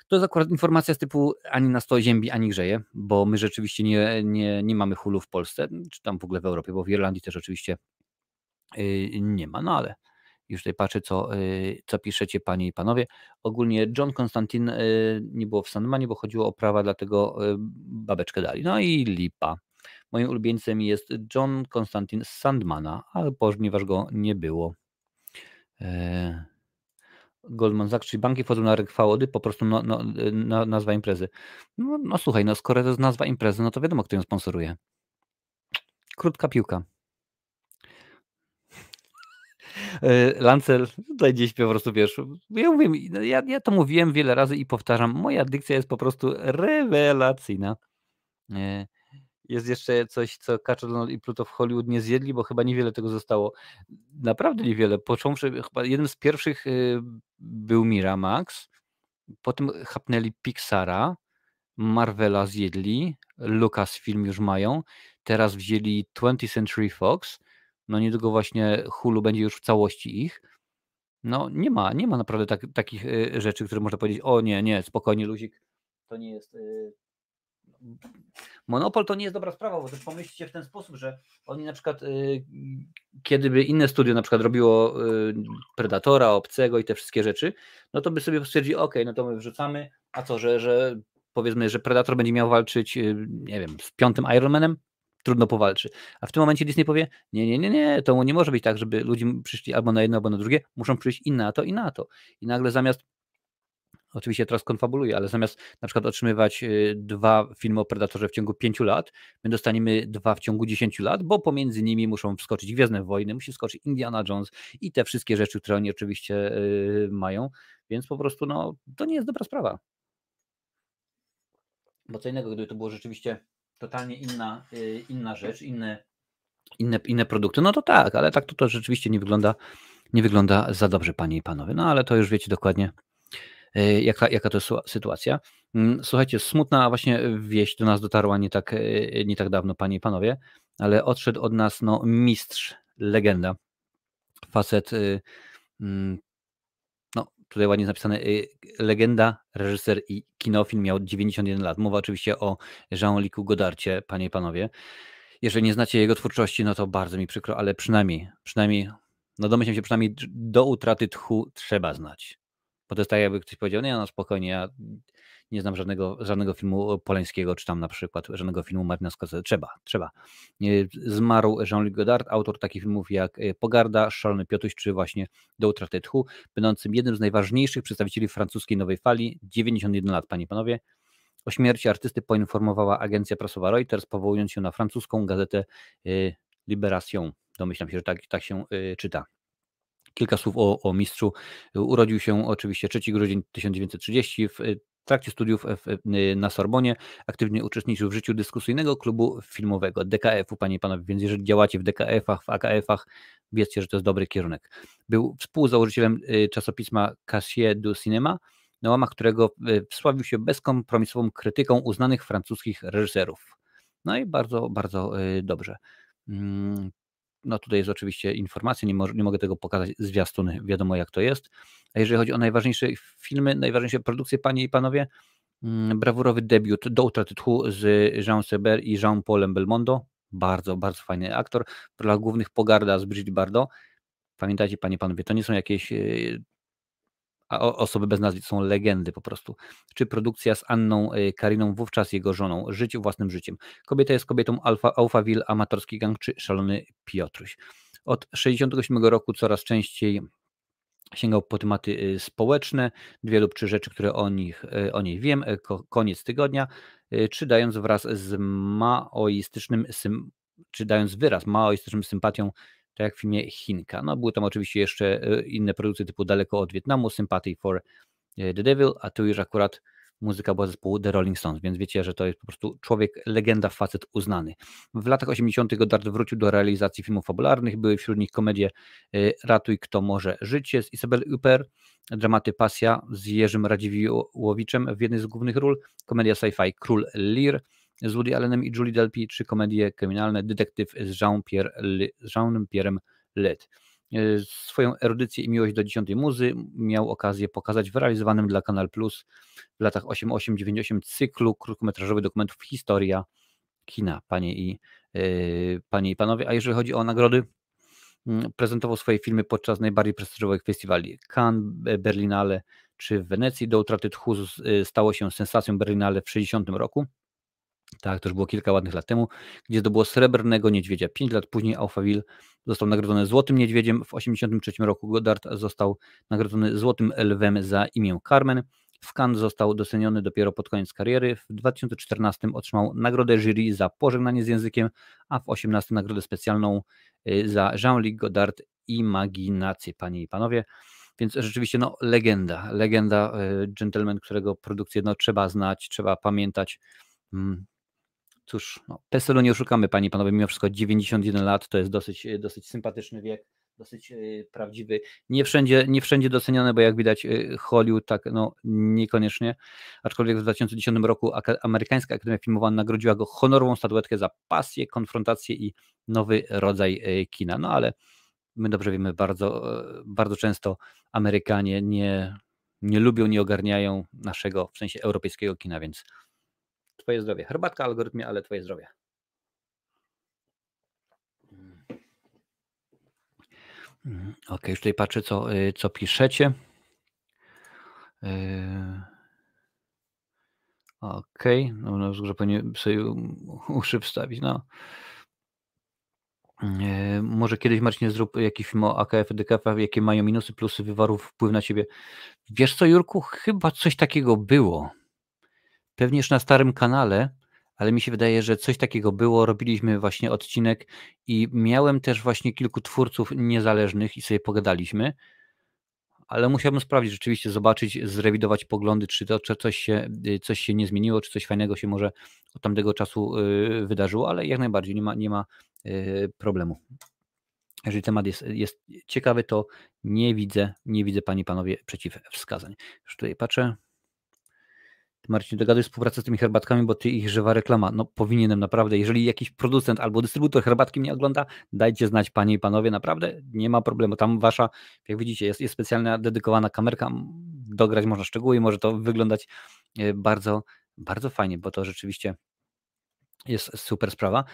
[SPEAKER 1] to jest akurat informacja z typu ani na sto ziemi, ani grzeje, bo my rzeczywiście nie, nie, nie mamy Hulu w Polsce, czy tam w ogóle w Europie, bo w Irlandii też oczywiście nie ma, no ale już tutaj patrzę, co, co piszecie panie i panowie. Ogólnie John Konstantin nie było w Sandmanie, bo chodziło o prawa, dlatego babeczkę dali. No i lipa. Moim ulubieńcem jest John Konstantin Sandmana, ale ponieważ go nie było. Eee, Goldman Sachs, czyli banki wchodzą na rynek fałody, po prostu no, no, nazwa imprezy. No, no słuchaj, no skoro to jest nazwa imprezy, no to wiadomo, kto ją sponsoruje. Krótka piłka. Eee, Lancel, tutaj gdzieś po prostu wiesz, ja, mówię, no, ja, ja to mówiłem wiele razy i powtarzam, moja dykcja jest po prostu rewelacyjna. Jest jeszcze coś, co Kaczor i Pluto w Hollywood nie zjedli, bo chyba niewiele tego zostało. Naprawdę niewiele. Począwszy, chyba jednym z pierwszych y, był Miramax, potem chapnęli Pixara, Marvela zjedli, Lucasfilm już mają, teraz wzięli 20th Century Fox, no niedługo właśnie Hulu będzie już w całości ich. No nie ma, nie ma naprawdę tak, takich y, rzeczy, które można powiedzieć, o nie, nie, spokojnie luzik, to nie jest y, Monopol to nie jest dobra sprawa, bo też pomyślcie w ten sposób, że oni na przykład, y, kiedy by inne studio na przykład robiło y, Predatora, Obcego i te wszystkie rzeczy, no to by sobie stwierdzili, ok, no to my wrzucamy, a co, że, że powiedzmy, że Predator będzie miał walczyć, y, nie wiem, z piątym Ironmanem, trudno powalczy. A w tym momencie Disney powie, nie, nie, nie, nie, to nie może być tak, żeby ludzie przyszli albo na jedno, albo na drugie, muszą przyjść i na to, i na to. I nagle zamiast oczywiście teraz konfabuluję, ale zamiast na przykład otrzymywać y, dwa filmy o Predatorze w ciągu pięciu lat, my dostaniemy dwa w ciągu dziesięciu lat, bo pomiędzy nimi muszą wskoczyć Gwiezdne Wojny, musi wskoczyć Indiana Jones i te wszystkie rzeczy, które oni oczywiście y, mają, więc po prostu no, to nie jest dobra sprawa. Bo co innego, gdyby to było rzeczywiście totalnie inna, y, inna rzecz, inne, inne, inne produkty, no to tak, ale tak to, to rzeczywiście nie wygląda, nie wygląda za dobrze, panie i panowie. No ale to już wiecie dokładnie, jaka, jaka to jest sytuacja. Mm, słuchajcie, smutna właśnie wieść do nas dotarła nie tak, e, nie tak dawno, panie i panowie, ale odszedł od nas no, mistrz, legenda, facet, y, mm, no tutaj ładnie napisane, y, legenda, reżyser i kinofilm, miał 91 lat. Mowa oczywiście o Jean-Lucu Godarcie, panie i panowie. Jeżeli nie znacie jego twórczości, no to bardzo mi przykro, ale przynajmniej, przynajmniej, no domyślam się, przynajmniej do utraty tchu trzeba znać Bo to jest tak, jakby ktoś powiedział, nie no spokojnie, ja nie znam żadnego, żadnego filmu Polańskiego, czy tam na przykład żadnego filmu Martina Scorsese. Trzeba, trzeba. Zmarł Jean-Luc Godard, autor takich filmów jak e, Pogarda, Szalony Piotruś, czy właśnie Do utraty tchu, będącym jednym z najważniejszych przedstawicieli francuskiej nowej fali, 91 lat, panie i panowie. O śmierci artysty poinformowała agencja prasowa Reuters, powołując się na francuską gazetę e, Libération. Domyślam się, że tak, tak się e, czyta. Kilka słów o, o mistrzu. Urodził się oczywiście 3 grudzień 1930 w w trakcie studiów na Sorbonie aktywnie uczestniczył w życiu dyskusyjnego klubu filmowego DKF-u, panie i panowie, więc jeżeli działacie w DKF-ach, w AKF-ach, wiedzcie, że to jest dobry kierunek. Był współzałożycielem y, czasopisma Cassier du Cinema, na łamach którego y, wsławił się bezkompromisową krytyką uznanych francuskich reżyserów. No i bardzo, bardzo y, dobrze. No tutaj jest oczywiście informacja, nie, nie mogę tego pokazać zwiastun, wiadomo jak to jest. A jeżeli chodzi o najważniejsze filmy, najważniejsze produkcje, panie i panowie, mm, brawurowy debiut Do utraty tchu z Jean Seber i Jean-Paulem Belmondo, bardzo, bardzo fajny aktor. W głównych Pogarda z Brigitte Bardot. Pamiętajcie, panie panowie, to nie są jakieś e, a osoby bez nazwisk są legendy po prostu. Czy produkcja z Anną e, Kariną, wówczas jego żoną, Żyć własnym życiem. Kobieta jest kobietą Alfa, Alphaville, amatorski gang czy szalony Piotruś. Od 1967 roku coraz częściej sięgał po tematy y, społeczne, dwie lub trzy rzeczy, które o, nich, y, o niej wiem, y, koniec tygodnia, czy dając wraz z maoistycznym, czy dając wyraz maoistycznym sympatią tak jak w filmie Chinka. No, były tam oczywiście jeszcze e, inne produkcje typu Daleko od Wietnamu, Sympathy for e, the Devil, a tu już akurat muzyka była zespołu The Rolling Stones, więc wiecie, że to jest po prostu człowiek, legenda, facet uznany. W latach 80. Godard wrócił do realizacji filmów fabularnych, były wśród nich komedie e, Ratuj kto może życie z Isabel Huppert, dramaty Pasja z Jerzym Radziwiłowiczem w jednej z głównych ról, komedia sci-fi Król Lear, z Woody Allenem i Julie Delpy, czy komedie kryminalne Detektyw z Jean-Pierre'em Led. E, swoją erudycję i miłość do dziesiątej muzy miał okazję pokazać w realizowanym dla Kanal Plus w latach 88-98 cyklu krótkometrażowych dokumentów Historia kina, panie i, yy, panie i panowie. A jeżeli chodzi o nagrody, prezentował swoje filmy podczas najbardziej prestiżowych festiwali Cannes, Berlinale czy w Wenecji. Do utraty tchu stało się sensacją Berlinale w 60 roku tak, to już było kilka ładnych lat temu, gdzie to było Srebrnego Niedźwiedzia. Pięć lat później Alphaville został nagrodzony Złotym Niedźwiedziem. W 1983 roku Godard został nagrodzony Złotym Lwem za imię Carmen. Cannes został doceniony dopiero pod koniec kariery. W 2014 otrzymał nagrodę jury za pożegnanie z językiem, a w 2018 nagrodę specjalną y, za Jean-Luc Godard Imaginację, panie i panowie. Więc rzeczywiście no, legenda, legenda, y, gentleman, którego produkcję no, trzeba znać, trzeba pamiętać. Cóż, no, PESEL-u nie oszukamy, panie i panowie, mimo wszystko 91 lat to jest dosyć, dosyć sympatyczny wiek, dosyć yy, prawdziwy. Nie wszędzie, nie wszędzie doceniane, bo jak widać yy, Hollywood tak no, niekoniecznie, aczkolwiek w 2010 roku Amerykańska Akademia Filmowa nagrodziła go honorową statuetkę za pasję, konfrontację i nowy rodzaj yy, kina. No ale my dobrze wiemy, bardzo, bardzo często Amerykanie nie, nie lubią, nie ogarniają naszego, w sensie europejskiego kina, więc Twoje zdrowie. Herbatka, algorytmie, ale Twoje zdrowie. Mm, ok, już tutaj patrzę, co, y, co piszecie. Y, ok, no, no że powinien sobie uszy wstawić. No. Y, może kiedyś Marcin zrób jakiś film o AKF, DKF, jakie mają minusy, plusy wywarów, wpływ na ciebie. Wiesz co, Jurku, chyba coś takiego było. Pewnież na starym kanale, ale mi się wydaje, że coś takiego było. Robiliśmy właśnie odcinek i miałem też właśnie kilku twórców niezależnych i sobie pogadaliśmy, ale musiałbym sprawdzić, rzeczywiście zobaczyć, zrewidować poglądy, czy to czy coś, się, coś się nie zmieniło, czy coś fajnego się może od tamtego czasu y, wydarzyło, ale jak najbardziej nie ma, nie ma y, problemu. Jeżeli temat jest, jest ciekawy, to nie widzę, nie widzę Panie Panowie przeciwwskazań. Już tutaj patrzę. Marcin, dogaduj współpracę z tymi herbatkami, bo ty ich żywa reklama. No powinienem naprawdę, jeżeli jakiś producent albo dystrybutor herbatki mnie ogląda, dajcie znać panie i panowie, naprawdę nie ma problemu. Tam wasza, jak widzicie, jest, jest specjalna dedykowana kamerka, dograć można szczegóły i może to wyglądać e, bardzo, bardzo fajnie, bo to rzeczywiście jest super sprawa.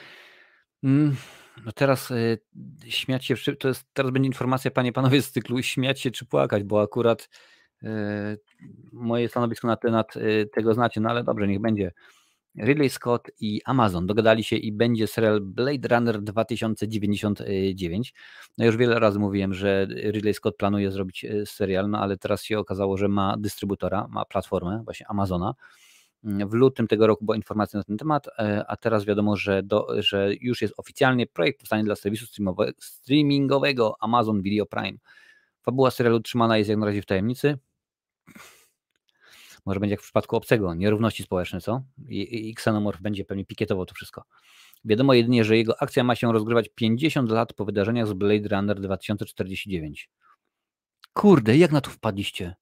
[SPEAKER 1] Mm, no teraz y, śmiać się, to jest, teraz będzie informacja, panie panowie, z cyklu śmiać się czy płakać, bo akurat Moje stanowisko na temat tego znacie, no ale dobrze, niech będzie. Ridley Scott i Amazon dogadali się i będzie serial Blade Runner 2099. No już wiele razy mówiłem, że Ridley Scott planuje zrobić serial, no ale teraz się okazało, że ma dystrybutora, ma platformę, właśnie Amazona. W lutym tego roku była informacja na ten temat, e, a teraz wiadomo, że, do, że już jest oficjalnie projekt powstanie dla serwisu streamingowego Amazon Video Prime. Fabuła serialu trzymana jest jak na razie w tajemnicy. Może będzie jak w przypadku obcego, nierówności społeczne, co? I, i Xenomorph będzie pewnie pikietował to wszystko. Wiadomo jedynie, że jego akcja ma się rozgrywać 50 lat po wydarzeniach z Blade Runner 2049. Kurde, jak na to wpadliście?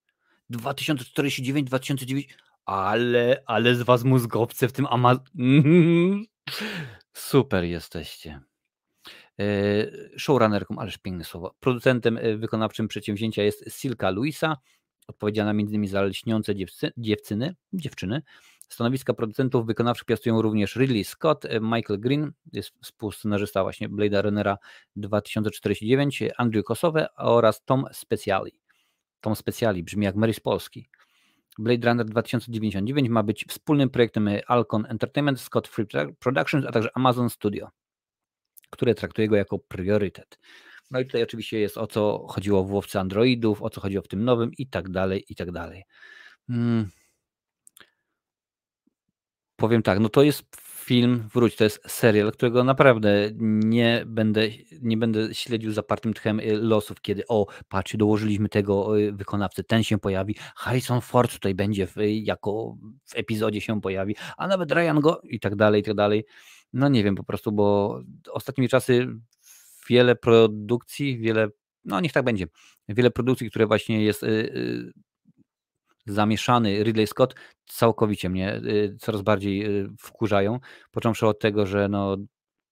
[SPEAKER 1] 2049, 2009 ale, ale z was mózgowce w tym Amazon. Super jesteście. E, showrunnerką, ależ piękne słowo. Producentem e, wykonawczym przedsięwzięcia jest Silka Luisa, odpowiedzialna m.in. za lśniące dziewcy, dziewczyny, dziewczyny. Stanowiska producentów wykonawczych piastują również Ridley Scott, e, Michael Green, jest współscenarzysta właśnie Blade'a Runnera 2049, Andrew Kosowe oraz Tom Speciali. Tom Speciali brzmi jak Mary z Polski. Blade Runner 2099 ma być wspólnym projektem Alcon Entertainment, Scott Free Productions, a także Amazon Studio, które traktuje go jako priorytet. No i tutaj oczywiście jest o co chodziło w łowce Androidów, o co chodziło w tym nowym i tak dalej, i tak dalej. Hmm. Powiem tak, no to jest film, wróć, to jest serial, którego naprawdę nie będę, nie będę śledził zapartym tchem y, losów, kiedy o, patrzcie, dołożyliśmy tego y, wykonawcy, ten się pojawi, Harrison Ford tutaj będzie w, jako w epizodzie się pojawi, a nawet Ryan Go i tak dalej, i tak dalej. No nie wiem po prostu, bo ostatnimi czasy wiele produkcji, wiele, no niech tak będzie, wiele produkcji, które właśnie jest y, zamieszany Ridley Scott całkowicie mnie y, coraz bardziej y, wkurzają. Począwszy od tego, że no,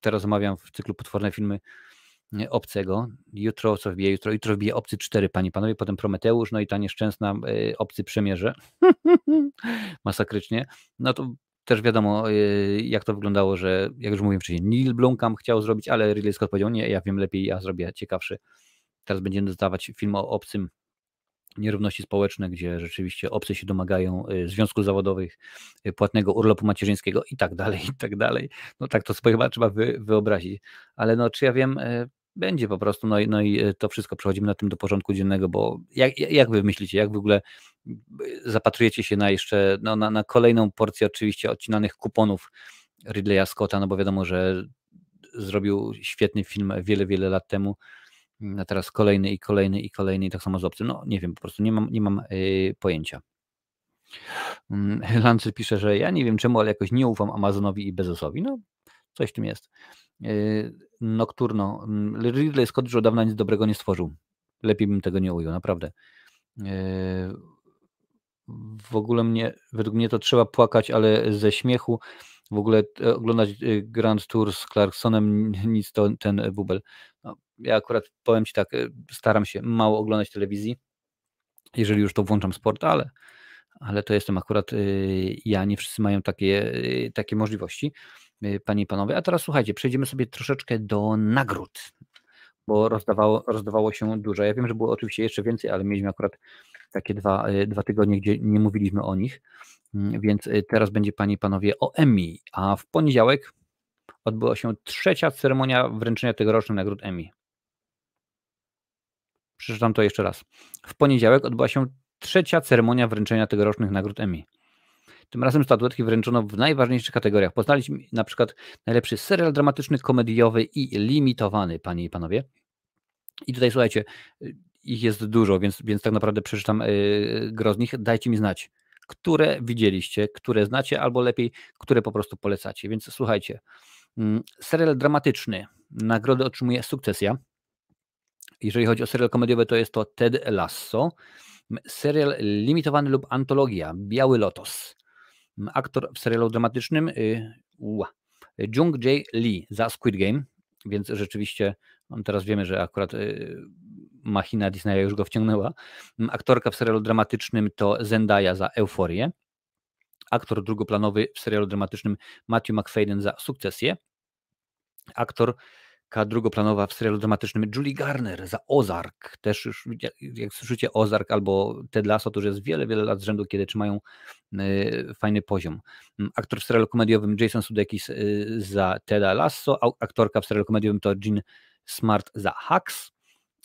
[SPEAKER 1] teraz omawiam w cyklu potworne filmy y, Obcego. Jutro co wbije? Jutro, jutro wbije Obcy 4, panie panowie, potem Prometeusz, no i ta nieszczęsna Obcy Przemierze. Masakrycznie. No to też wiadomo, jak to wyglądało, że jak już mówiłem wcześniej, Neil Blomkamp chciał zrobić, ale Ridley Scott powiedział, nie, ja wiem lepiej, ja zrobię ciekawszy. Teraz będziemy dostawać film o obcym nierówności społeczne, gdzie rzeczywiście obcy się domagają y, związków zawodowych, y, płatnego urlopu macierzyńskiego i tak dalej, i tak dalej. No tak to sobie chyba trzeba wy, wyobrazić. Ale no, czy ja wiem, będzie po prostu, no i, no i to wszystko przechodzimy na tym do porządku dziennego, bo jak, jak wy myślicie, jak w ogóle zapatrujecie się na jeszcze, no, na, na kolejną porcję oczywiście odcinanych kuponów Ridleya Scotta, no bo wiadomo, że zrobił świetny film wiele, wiele lat temu, a teraz kolejny i kolejny i kolejny i tak samo z obcym. No nie wiem, po prostu nie mam, nie mam yy, pojęcia. Mm, Lancy pisze, że ja nie wiem czemu, ale jakoś nie ufam Amazonowi i Bezosowi. No, coś w tym jest. Yy, Nocturno. Mm, Ridley Scott już od dawna nic dobrego nie stworzył. Lepiej bym tego nie ujął, naprawdę. Yy, w ogóle mnie, według mnie to trzeba płakać, ale ze śmiechu. W ogóle e, oglądać Grand Tour z Clarksonem, nic to ten bubel. No, ja akurat powiem Ci tak, staram się mało oglądać telewizji, jeżeli już to włączam sport, ale, ale to jestem akurat ja, nie wszyscy mają takie, takie możliwości, panie i panowie. A teraz słuchajcie, przejdziemy sobie troszeczkę do nagród, bo rozdawało, rozdawało się dużo. Ja wiem, że było oczywiście jeszcze więcej, ale mieliśmy akurat takie dwa, dwa tygodnie, gdzie nie mówiliśmy o nich. Mm, więc y, teraz będzie Panie i Panowie o Emmy, a w poniedziałek odbyła się trzecia ceremonia wręczenia tegorocznych nagród Emmy. Przeczytam to jeszcze raz. W poniedziałek odbyła się trzecia ceremonia wręczenia tegorocznych nagród Emmy. Tym razem statuetki wręczono w najważniejszych kategoriach. Poznaliśmy na przykład najlepszy serial dramatyczny, komediowy i limitowany, panie i panowie. I tutaj słuchajcie, y, ich jest dużo, więc, więc tak naprawdę przeczytam yy, gro z nich. Dajcie mi znać, które widzieliście, które znacie, albo lepiej, które po prostu polecacie. Więc słuchajcie, mm, serial dramatyczny, nagrodę otrzymuje Sukcesja. Jeżeli chodzi o serial komediowy, to jest to Ted Lasso. Serial limitowany lub antologia Biały Lotos. Aktor w serialu dramatycznym y, Jung Jae Lee za Squid Game, więc rzeczywiście on teraz wiemy, że akurat y, machina Disneya już go wciągnęła. Aktorka w serialu dramatycznym to Zendaya za Euforię. Aktor drugoplanowy w serialu dramatycznym Matthew McFadden za Sukcesję. Aktor drugoplanowa w serialu dramatycznym Julie Garner za Ozark. Też już, jak słyszycie Ozark albo Ted Lasso, to już jest wiele, wiele lat z rzędu, kiedy trzymają y, fajny poziom. Mm, aktor w serialu komediowym Jason Sudeikis y, za Teda Lasso, aktorka w serialu komediowym to Jean Smart za Hacks,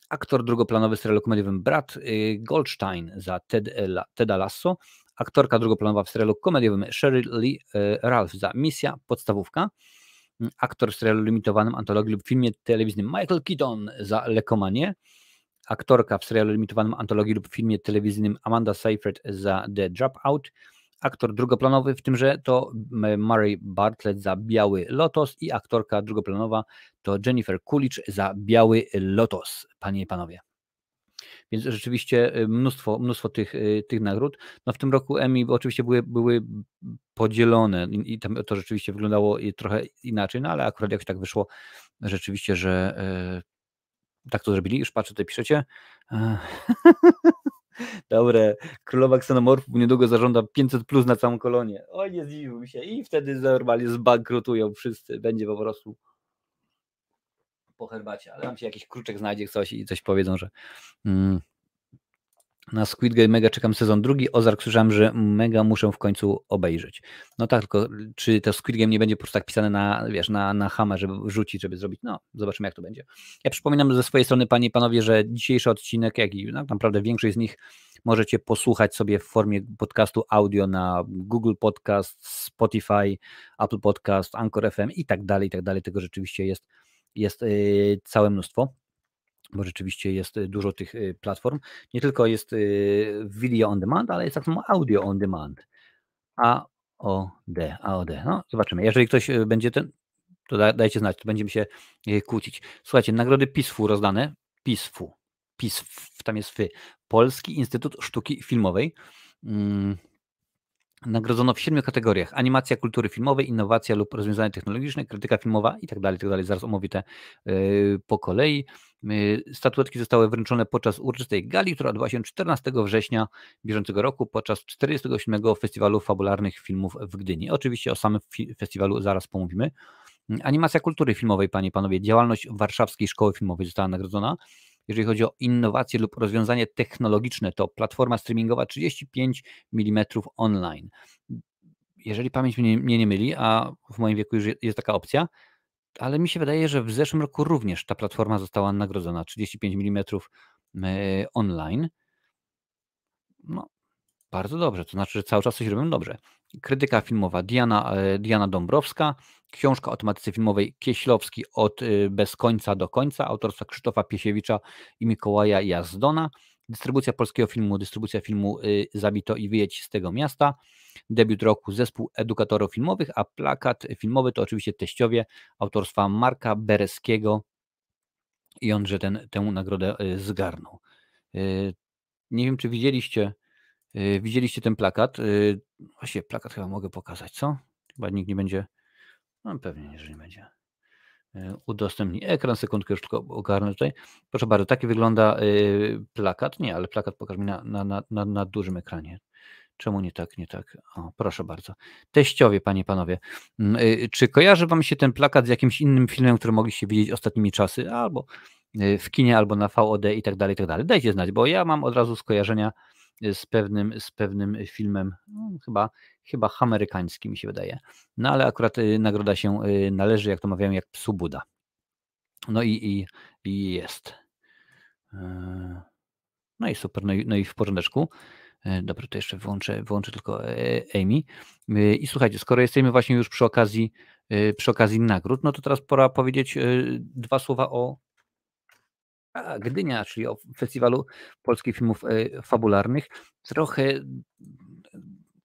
[SPEAKER 1] aktor drugoplanowy w serialu komediowym Brad y, Goldstein za Ted, Teda Lasso, aktorka drugoplanowa w serialu komediowym Sheryl Lee Ralph za Misja Podstawówka, aktor w serialu limitowanym, antologii lub filmie telewizyjnym Michael Keaton za Lekomanie, aktorka w serialu limitowanym, antologii lub filmie telewizyjnym Amanda Seyfried za The Dropout, aktor drugoplanowy w tymże to Murray Bartlett za Biały Lotos i aktorka drugoplanowa to Jennifer Coolidge za Biały Lotos, panie i panowie. Więc rzeczywiście y, mnóstwo, mnóstwo tych, y, tych nagród. No w tym roku Emmy oczywiście były, były podzielone i to rzeczywiście wyglądało trochę inaczej, no ale akurat jak tak wyszło, rzeczywiście, że e, tak to zrobili. Już patrzę, tutaj piszecie. Dobre, królowa ksenomorfów niedługo zażąda 500 plus na całą kolonię. Oj, nie zdziwił się. I wtedy normalnie zbankrutują wszyscy. Będzie po prostu po herbacie, ale tam się jakiś kruczek znajdzie coś i coś powiedzą, że mm, na Squid Game mega czekam sezon drugi. Ozark słyszałem, że mega muszę w końcu obejrzeć. No tak, tylko czy to Squid Game nie będzie po prostu tak pisane na, wiesz, na, na hamę, żeby wrzucić, żeby zrobić, no zobaczymy jak to będzie. Ja przypominam ze swojej strony, panie i panowie, że dzisiejszy odcinek, jak i no, naprawdę większość z nich możecie posłuchać sobie w formie podcastu audio na Google Podcast, Spotify, Apple Podcast, Anchor FM i tak dalej, i tak dalej. Tego rzeczywiście jest jest y, całe mnóstwo, bo rzeczywiście jest y, dużo tych y, platform. Nie tylko jest video on demand, ale jest tak samo audio on demand. AOD, AOD. No, zobaczymy. Jeżeli ktoś będzie ten, to dajcie znać, to będziemy się kłócić. Słuchajcie, nagrody PISFU rozdane. PISFU. PISF, tam jest FY. Polski Instytut Sztuki Filmowej. Mm, Nagrodzono w siedmiu kategoriach: animacja kultury filmowej, innowacja lub rozwiązania technologiczne, krytyka filmowa i tak dalej, tak. Zaraz omówię te yy, po kolei. Yy, statuetki zostały wręczone podczas uroczystej gali, która odbyła się 14 września bieżącego roku podczas 47. Festiwalu Fabularnych Filmów w Gdyni. Oczywiście o samym festiwalu zaraz pomówimy. Animacja kultury filmowej, panie i panowie, działalność Warszawskiej Szkoły Filmowej została nagrodzona. Jeżeli chodzi o innowacje lub rozwiązanie technologiczne, to platforma streamingowa 35 mm online. Jeżeli pamięć mnie, mnie nie myli, a w moim wieku już jest taka opcja, ale mi się wydaje, że w zeszłym roku również ta platforma została nagrodzona 35 mm online. No, bardzo dobrze, to znaczy, że cały czas coś robią dobrze. Krytyka filmowa Diana, e, Diana Dąbrowska, książka o tematyce filmowej Kieślowski od y, bez końca do końca, autorstwa Krzysztofa Piesiewicza i Mikołaja Jazdona. Dystrybucja polskiego filmu, dystrybucja filmu y, Zabito i wyjedź z tego miasta. Debiut roku zespół edukatorów filmowych, a plakat filmowy to oczywiście teściowie autorstwa Marka Bereskiego i on, że ten, tę nagrodę y, zgarnął. Nie wiem, czy widzieliście widzieliście ten plakat? Y, właściwie plakat chyba mogę pokazać, co? Chyba nikt nie będzie. No pewnie, jeżeli będzie. Y, udostępni ekran, sekundkę już tylko ogarnę tutaj. Proszę bardzo, taki wygląda plakat. Nie, ale plakat pokaż mi na, na, na, na dużym ekranie. Czemu nie tak, nie tak? O, proszę bardzo. Teściowie, panie panowie. Mm, czy kojarzy wam się ten plakat z jakimś innym filmem, który mogliście widzieć ostatnimi czasy? Albo w kinie, albo na VOD i tak dalej, i tak dalej. Dajcie znać, bo ja mam od razu skojarzenia z pewnym, z pewnym filmem, no, chyba, chyba amerykańskim mi się wydaje. No ale akurat y, nagroda się y, należy, jak to mawiają, jak psu Buda. No i, i, i jest. E, no i super, no i, no i w porządeczku. E, dobra, to jeszcze wyłączę, wyłączę tylko e, Amy. I słuchajcie, skoro jesteśmy właśnie już przy okazji, przy okazji nagród, no to teraz pora powiedzieć dwa słowa o Gdynia, czyli o Festiwalu Polskich Filmów e, Fabularnych. Trochę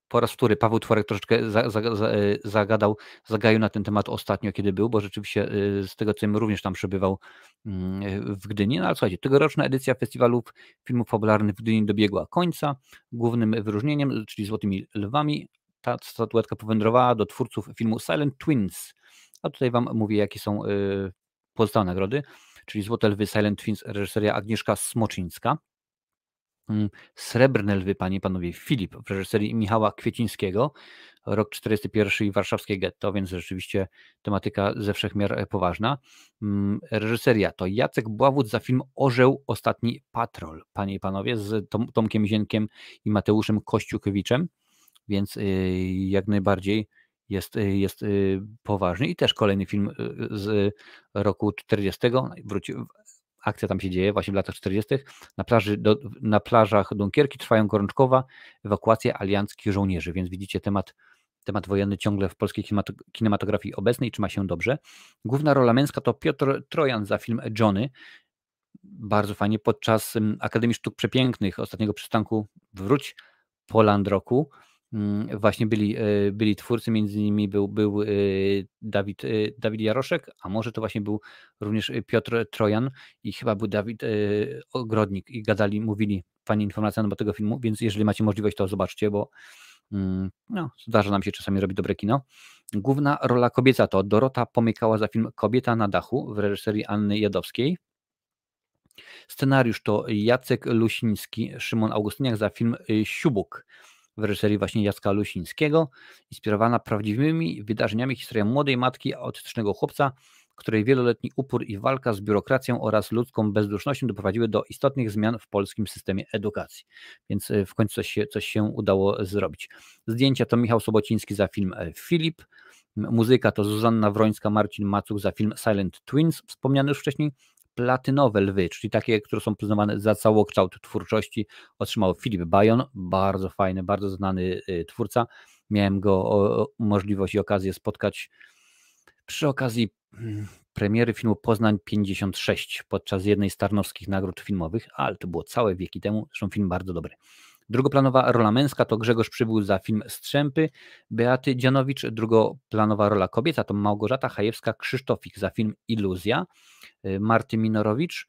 [SPEAKER 1] po raz wtóry Paweł Tworek troszeczkę e, zagadał, zagaił na ten temat ostatnio, kiedy był, bo rzeczywiście e, z tego co wiem, również tam przebywał mm, w Gdyni. No ale słuchajcie, tegoroczna edycja Festiwalu Filmów Fabularnych w Gdyni dobiegła końca. Głównym wyróżnieniem, czyli Złotymi Lwami, ta statuetka powędrowała do twórców filmu Silent Twins. A tutaj Wam mówię, jakie są pozostałe nagrody czyli Złote Lwy Silent Twins, reżyseria Agnieszka Smoczyńska. Mm, Srebrne Lwy, panie i panowie, Filip w reżyserii Michała Kwiecińskiego, rok 41 i warszawskie getto, więc rzeczywiście tematyka ze wszechmiar e, poważna. Mm, reżyseria to Jacek Bławut za film Orzeł Ostatni Patrol, panie i panowie, z Tom, Tomkiem Zienkiem i Mateuszem Kościukowiczem, więc y, jak najbardziej jest, y, jest y, poważny i też kolejny film z roku 40. Wróci, akcja tam się dzieje właśnie w latach 40. Na, plaży, do, na plażach Dunkierki trwają gorączkowa ewakuacja alianckich żołnierzy, więc widzicie temat, temat wojenny ciągle w polskiej kinematografii obecnej trzyma się dobrze. Główna rola męska to Piotr Trojan za film Johnny. Bardzo fajnie podczas Akademii Sztuk Przepięknych ostatniego przystanku Wróć Poland roku właśnie byli, e, byli twórcy, między innymi był, był e, Dawid, e, Dawid Jaroszek, a może to właśnie był również Piotr Trojan i chyba był Dawid Ogrodnik i gadali, mówili fajnie informacja na tego filmu, więc jeżeli macie możliwość, to zobaczcie, bo mm, no, zdarza nam się czasami robić dobre kino. Główna rola kobieca to Dorota Pomykała za film Kobieta na dachu w reżyserii Anny Jadowskiej. Scenariusz to Jacek Lusiński, Szymon Augustyniak za film Siubuk w reżyserii właśnie Jacka Lusińskiego, inspirowana prawdziwymi wydarzeniami historia młodej matki autystycznego chłopca, której wieloletni upór i walka z biurokracją oraz ludzką bezdusznością doprowadziły do istotnych zmian w polskim systemie edukacji. Więc e, w końcu coś się, coś się udało zrobić. Zdjęcia to Michał Sobociński za film e, Filip, muzyka to Zuzanna Wrońska, Marcin Macuch za film Silent Twins, wspomniany już wcześniej, platynowe lwy, czyli takie, które są przyznawane za całokształt twórczości, otrzymał Filip Bajon, bardzo fajny, bardzo znany y, twórca. Miałem go o, możliwość i okazję spotkać przy okazji mm, premiery filmu Poznań 56 podczas jednej z tarnowskich nagród filmowych, ale to było całe wieki temu, zresztą film bardzo dobry. Drugoplanowa rola męska to Grzegorz Przybył za film Strzępy, Beaty Dzianowicz, drugoplanowa rola kobieta to Małgorzata Hajewska-Krzysztofik za film Iluzja, y, Marty Minorowicz,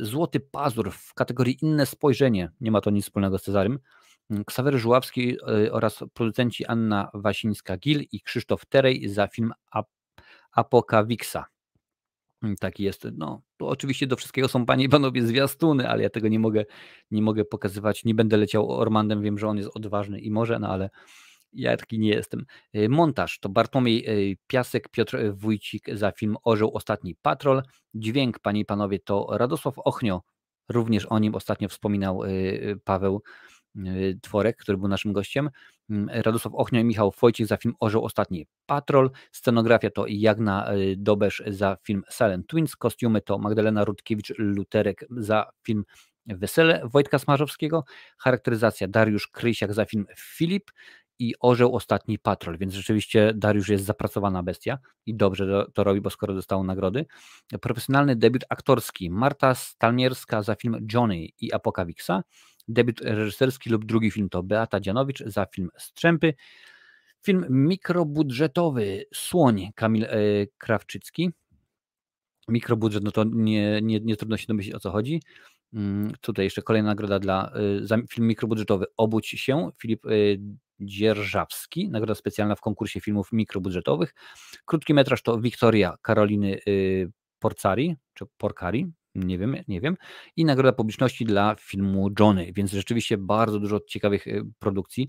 [SPEAKER 1] Złoty Pazur w kategorii Inne Spojrzenie, nie ma to nic wspólnego z Cezarym, Ksawery Żuławski y, oraz producenci Anna Wasińska-Gil i Krzysztof Terej za film Apokawiksa. Mm, taki jest. No, to oczywiście do wszystkiego są panie i panowie zwiastuny, ale ja tego nie mogę, nie mogę pokazywać. Nie będę leciał Ormandem, wiem, że on jest odważny i może, no ale ja taki nie jestem. Y, montaż to Bartłomiej y, Piasek, Piotr Wójcik za film Orzeł Ostatni Patrol. Dźwięk, panie i panowie, to Radosław Ochnio, również o nim ostatnio wspominał Paweł Tworek, który był naszym gościem. Mm, Radosław Ochnio i Michał Wojcik za film Orzeł Ostatni Patrol. Scenografia to Jagna y, Dobesz za film Silent Twins. Kostiumy to Magdalena Rutkiewicz-Luterek za film Wesele Wojtka Smarzowskiego. Charakteryzacja Dariusz Krysiak za film Filip i Orzeł Ostatni Patrol, więc rzeczywiście Dariusz jest zapracowana bestia i dobrze to, robi, bo skoro dostał nagrody. Profesjonalny debiut aktorski Marta Stalmierska za film Johnny i Apokawiksa. Debiut reżyserski lub drugi film to Beata Dzianowicz za film Strzępy. Film mikrobudżetowy Słoń Kamil e, Krawczycki. Mikrobudżet, no to nie, nie, nie trudno się domyślić o co chodzi. Mm, tutaj jeszcze kolejna nagroda dla e, za film mikrobudżetowy Obudź się, Filip e, Dzierżawski, nagroda specjalna w konkursie filmów mikrobudżetowych. Krótki metraż to Wiktoria Karoliny Porcari, czy Porcari, nie wiem, nie wiem. I nagroda publiczności dla filmu Johnny, więc rzeczywiście bardzo dużo ciekawych y, produkcji.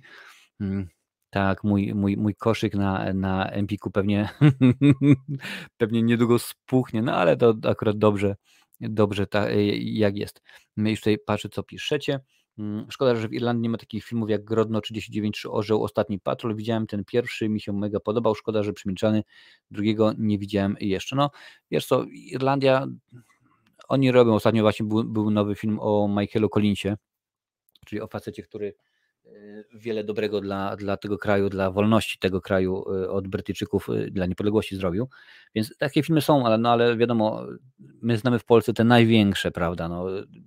[SPEAKER 1] Mm, tak, mój, mój, mój koszyk na, na Empiku pewnie, pewnie niedługo spuchnie, no ale to akurat dobrze, dobrze ta, y, jak jest. My już tutaj patrzę, co piszecie. Mm, szkoda, że w Irlandii nie ma takich filmów jak Grodno 39 czy Orzeł Ostatni Patrol. Widziałem ten pierwszy, mi się mega podobał. Szkoda, że przemilczany. Drugiego nie widziałem jeszcze. No, wiesz co, Irlandia oni robią, ostatnio właśnie był, był nowy film o Michaelu Collinsie, czyli o facecie, który wiele dobrego dla, dla tego kraju, dla wolności tego kraju e, od Brytyjczyków, e, dla niepodległości zrobił. Więc takie filmy są, ale, no, ale wiadomo, my znamy w Polsce te największe, prawda? No,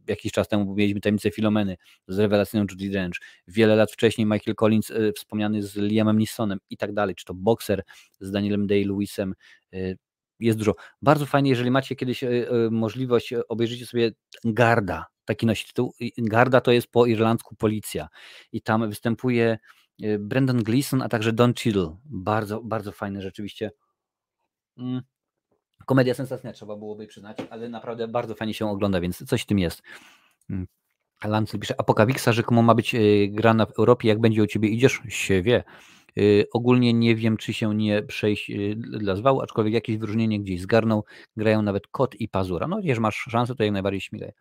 [SPEAKER 1] jakiś czas temu mieliśmy tajemnicę Filomeny z rewelacyjną Judy Dench. Wiele lat wcześniej Michael Collins wspomniany z Liamem Neesonem i tak dalej, czy to Boxer z Danielem Day-Lewisem, jest dużo. Bardzo fajnie, jeżeli macie kiedyś e, e, możliwość, e, obejrzyjcie sobie Garda, taki nosi tytuł. Garda to jest po irlandzku policja i tam występuje Brendan Gleeson, a także Don Cheadle. Bardzo, bardzo fajne rzeczywiście. Mm. Komedia sensacyjna trzeba byłoby przyznać, ale naprawdę bardzo fajnie się ogląda, więc coś w tym jest. Mm. Lancel pisze, Apokawixa rzekomo ma być grana w Europie, jak będzie u Ciebie idziesz? Się wie. Y, ogólnie nie wiem, czy się nie przejść y, dla zwału, aczkolwiek jakieś wyróżnienie gdzieś zgarną, grają nawet kot i pazura. No jeżeli masz szansę, to jak najbardziej śmigaj.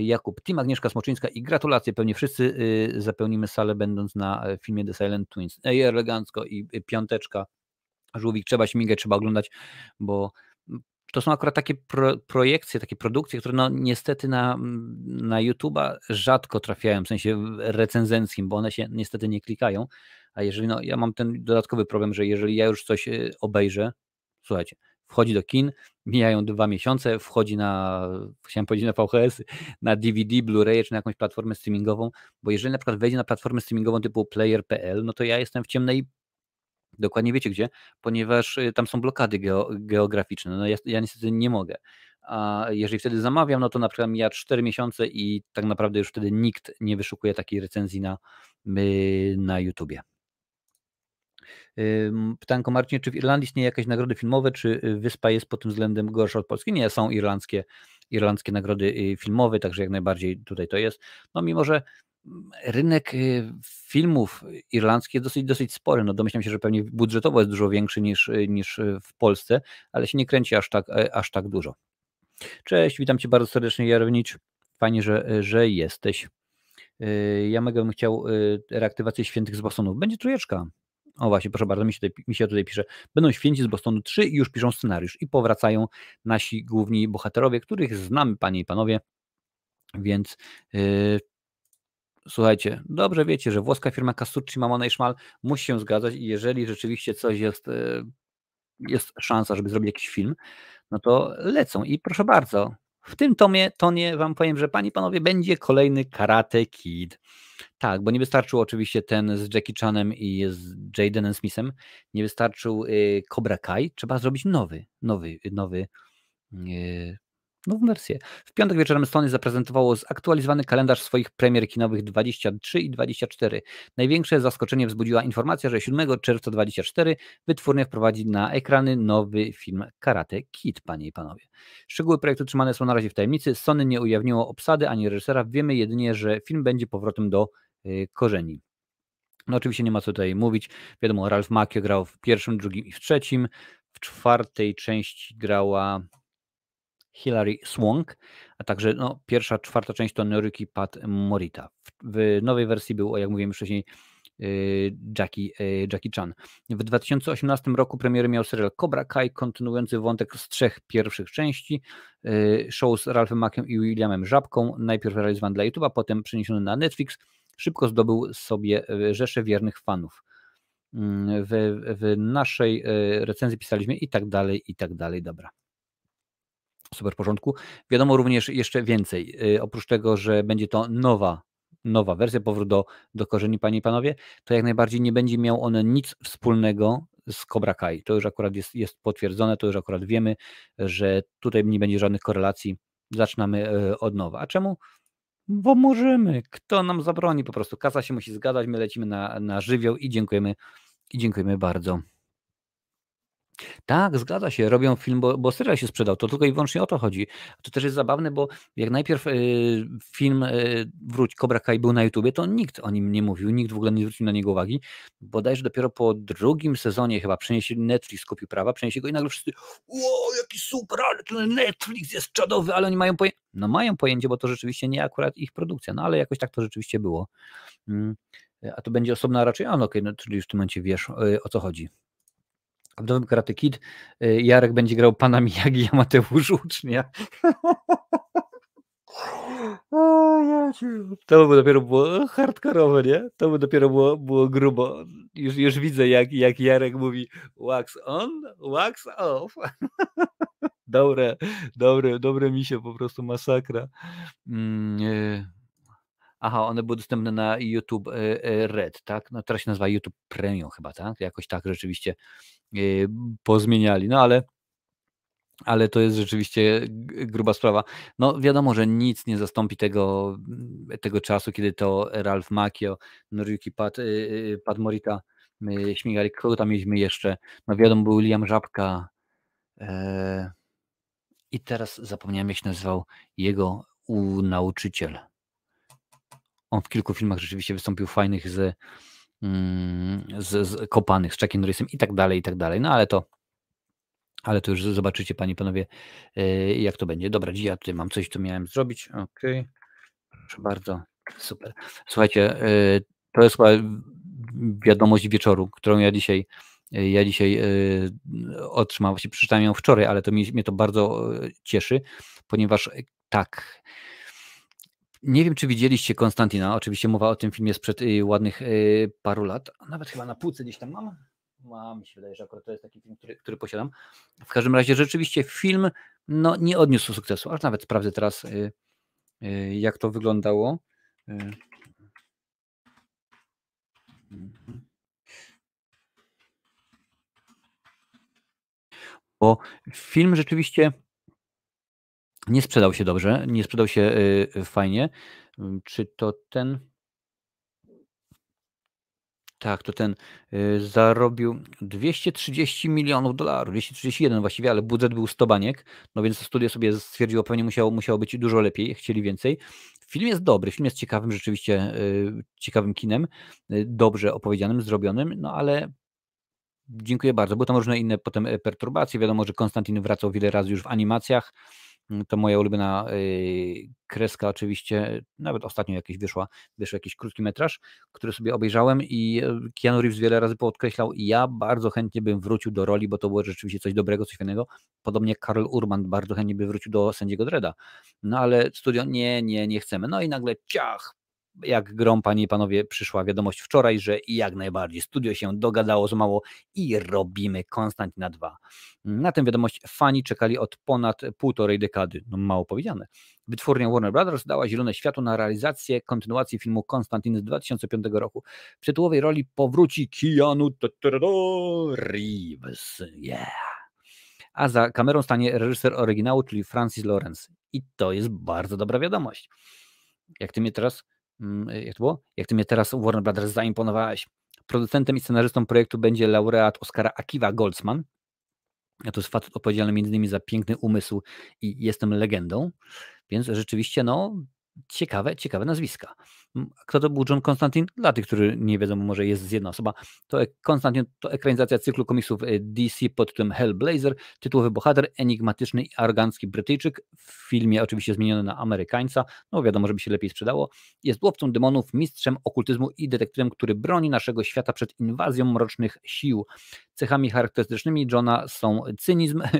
[SPEAKER 1] Jakub, Team Agnieszka Smoczyńska i gratulacje, pewnie wszyscy zapełnimy salę będąc na filmie The Silent Twins. Ej, elegancko i piąteczka, żółwik, trzeba śmigać, trzeba oglądać, bo to są akurat takie pro, projekcje, takie produkcje, które no niestety na, na YouTube'a rzadko trafiają, w sensie recenzenckim, bo one się niestety nie klikają, a jeżeli, no ja mam ten dodatkowy problem, że jeżeli ja już coś y, obejrzę, słuchajcie, wchodzi do kin, mijają dwa miesiące, wchodzi na, chciałem powiedzieć na VHS, na DVD, Blu-ray czy na jakąś platformę streamingową, bo jeżeli na przykład wejdzie na platformę streamingową typu player.pl, no to ja jestem w ciemnej Dokładnie wiecie gdzie, ponieważ y, tam są blokady geo, geograficzne. No ja, ja niestety nie mogę. A jeżeli wtedy zamawiam, no to na przykład mija 4 miesiące i tak naprawdę już wtedy nikt nie wyszukuje takiej recenzji na, y, na YouTubie. Pytanko Marcinie, czy w Irlandii istnieje jakieś nagrody filmowe, czy y, wyspa jest pod tym względem gorsza od Polski? Nie, są irlandzkie, irlandzkie nagrody filmowe, także jak najbardziej tutaj to jest. No mimo, że rynek y, filmów irlandzkich jest dosyć, dosyć spory. No domyślam się, że pewnie budżetowo jest dużo większy niż, y, niż y, w Polsce, ale się nie kręci aż tak, e, aż tak dużo. Cześć, witam Cię bardzo serdecznie, Jarownicz. Fajnie, że, że jesteś. Ja mega bym chciał reaktywację świętych z. Będzie trójeczka. O właśnie, proszę bardzo, mi się, tutaj, mi się tutaj pisze. Będą święci z Bostonu 3 i już piszą scenariusz. I powracają nasi główni bohaterowie, których znamy, panie i panowie. Więc Słuchajcie, dobrze wiecie, że włoska firma Casucci, Mamona i Szmal musi się zgadzać i jeżeli rzeczywiście coś jest, e, jest szansa, żeby zrobić jakiś film, no to lecą i proszę bardzo, w tym tomie, tonie wam powiem, że panie panowie, będzie kolejny Karate Kid. Tak, bo nie wystarczył oczywiście ten z Jackie Chanem i z Jadenem Smithem, nie wystarczył y, Cobra Kai, trzeba zrobić nowy, nowy, nowy y, nową wersję. W piątek wieczorem Sony zaprezentowało zaktualizowany kalendarz swoich premier kinowych 23 i 24. Największe zaskoczenie wzbudziła informacja, że 7 czerwca 24 wytwórnia wprowadzi na ekrany nowy film Karate Kid, panie i panowie. Szczegóły projektu trzymane są na razie w tajemnicy. Sony nie ujawniło obsady ani reżysera. Wiemy jedynie, że film będzie powrotem do y, korzeni. No oczywiście nie ma co tutaj mówić. Wiadomo, Ralph Macchio grał w pierwszym, drugim i w trzecim. W czwartej części grała Hilary Swank, a także no, pierwsza, czwarta część to Noruki Pat Morita. W, w, nowej wersji był, jak mówiłem wcześniej, y, Jackie, y, Jackie Chan. W 2018 roku premiery miał serial Cobra Kai, kontynuujący wątek z trzech pierwszych części. Y, show z Ralphem Mackiem i Williamem Żabką, najpierw realizowany dla YouTube'a, potem przeniesiony na Netflix. Szybko zdobył sobie rzeszę wiernych fanów. Mm, w, w naszej recenzji pisaliśmy i tak dalej, i tak dalej. Dobra. Super porządku. Wiadomo również jeszcze więcej. Y, oprócz tego, że będzie to nowa, nowa wersja, powrót do, do korzeni, panie i panowie, to jak najbardziej nie będzie miał on nic wspólnego z Cobra Kai. To już akurat jest, jest potwierdzone, to już akurat wiemy, że tutaj nie będzie żadnych korelacji. Zaczynamy y, od nowa. A czemu? Bo możemy. Kto nam zabroni? Po prostu kasa się musi zgadzać, my lecimy na, na żywioł i dziękujemy, i dziękujemy bardzo. Tak, zgadza się. Robią film, bo, bo serial się sprzedał. To tylko i wyłącznie o to chodzi. To też jest zabawne, bo jak najpierw y, film y, Wróć Cobra Kai był na YouTubie, to nikt o nim nie mówił, nikt w ogóle nie zwrócił na niego uwagi. Bodajże dopiero po drugim sezonie chyba przeniesie Netflix kupił prawa, przeniesie go i nagle wszyscy o, jaki super, ale ten Netflix jest czadowy, ale oni mają pojęcie. No mają pojęcie, bo to rzeczywiście nie akurat ich produkcja, no ale jakoś tak to rzeczywiście było. Mm. A to będzie osobna raczej, a no okej, okay, no, czyli już w tym momencie wiesz y, o co chodzi w nowym Karate Kid y, Jarek będzie grał pana Miyagi, a Mateusz ucznia. To by dopiero było hardkorowe, nie? To by dopiero było, było grubo. Już, już widzę, jak, jak Jarek mówi wax on, wax off. Dobre, dobre, dobre misie, po prostu masakra. Mm, y, aha, one były dostępne na YouTube y, Red, tak? No teraz się nazywa YouTube Premium chyba, tak? Jakoś tak rzeczywiście Y, pozmieniali. No ale, ale to jest rzeczywiście gruba sprawa. No wiadomo, że nic nie zastąpi tego, tego czasu, kiedy to Ralph Macchio, Noriyuki Pat, y, y, Pat Morita śmigali. Kogo tam mieliśmy jeszcze? No wiadomo, był Liam Żabka. E, I teraz zapomniałem, jak się nazywał jego nauczyciel. On w kilku filmach rzeczywiście wystąpił fajnych z, mm, z, z kopanych, z Chuckiem Norrisem i tak dalej, i tak dalej. No ale to ale to już zobaczycie, panie, panowie, yy, jak to będzie. Dobra, ja tutaj mam coś, co miałem zrobić. Okej, okay. proszę bardzo, super. Słuchajcie, yy, to jest chyba wiadomość wieczoru, którą ja dzisiaj ja dzisiaj otrzymałem, właśnie przeczytałem ją wczoraj, ale to mnie, mnie to bardzo cieszy, ponieważ tak, nie wiem, czy widzieliście Konstantina. Oczywiście mowa o tym filmie sprzed y, ładnych y, paru lat. Nawet chyba na półce gdzieś tam mam. Mam, mi się wydaje, że akurat to jest taki film, który, który posiadam. W każdym razie rzeczywiście film no, nie odniósł sukcesu. Aż nawet sprawdzę teraz, y, jak to wyglądało. Bo film rzeczywiście nie sprzedał się dobrze, nie sprzedał się y, fajnie. Czy to ten? Tak, to ten y, zarobił 230 milionów dolarów, 231 właściwie, ale budżet był 100 baniek, no więc studio sobie stwierdziło, pewnie musiało, musiało być dużo lepiej, chcieli więcej. Film jest dobry, film jest ciekawym, rzeczywiście y, ciekawym kinem, dobrze opowiedzianym, zrobionym, no ale dziękuję bardzo. Były tam różne inne potem perturbacje, wiadomo, że Konstantin wracał wiele razy już w animacjach, to moja ulubiona y, kreska oczywiście, nawet ostatnio jakiś wyszła, wyszł jakiś krótki metraż, który sobie obejrzałem i e, Keanu Reeves wiele razy podkreślał i ja bardzo chętnie bym wrócił do roli, bo to było rzeczywiście coś dobrego, coś fajnego. Podobnie Karl Urban bardzo chętnie by wrócił do sędziego Dreda. No ale studio nie, nie, nie chcemy. No i nagle ciach, jak grom, panie i panowie, przyszła wiadomość wczoraj, że jak najbardziej studio się dogadało z mało i robimy Konstantina 2. Na tę wiadomość fani czekali od ponad półtorej dekady. No mało powiedziane. Wytwórnia Warner Brothers dała zielone światło na realizację kontynuacji filmu Konstantin z 2005 roku. W tytułowej roli powróci Keanu Reeves. Yeah. A za kamerą stanie reżyser oryginału, czyli Francis Lawrence. I to jest bardzo dobra wiadomość. Jak ty mnie teraz jak to było? Jak ty mnie teraz Warner Brothers zaimponowałeś. Producentem i scenarzystą projektu będzie laureat Oscara Akiva Goldsman. To jest facet odpowiedzialny między innymi za piękny umysł i jestem legendą. Więc rzeczywiście, no, ciekawe, ciekawe nazwiska. Kto to był John Constantine? Dla tych, którzy nie wiedzą, może jest jedna osoba. To Constantine to ekranizacja cyklu komiksów e, DC pod tytułem Hellblazer. Tytułowy bohater, enigmatyczny i arogancki Brytyjczyk. W filmie oczywiście zmieniony na Amerykańca. No wiadomo, żeby się lepiej sprzedało. Jest łowcą demonów, mistrzem okultyzmu i detektywem, który broni naszego świata przed inwazją mrocznych sił. Cechami charakterystycznymi Johna są cynizm.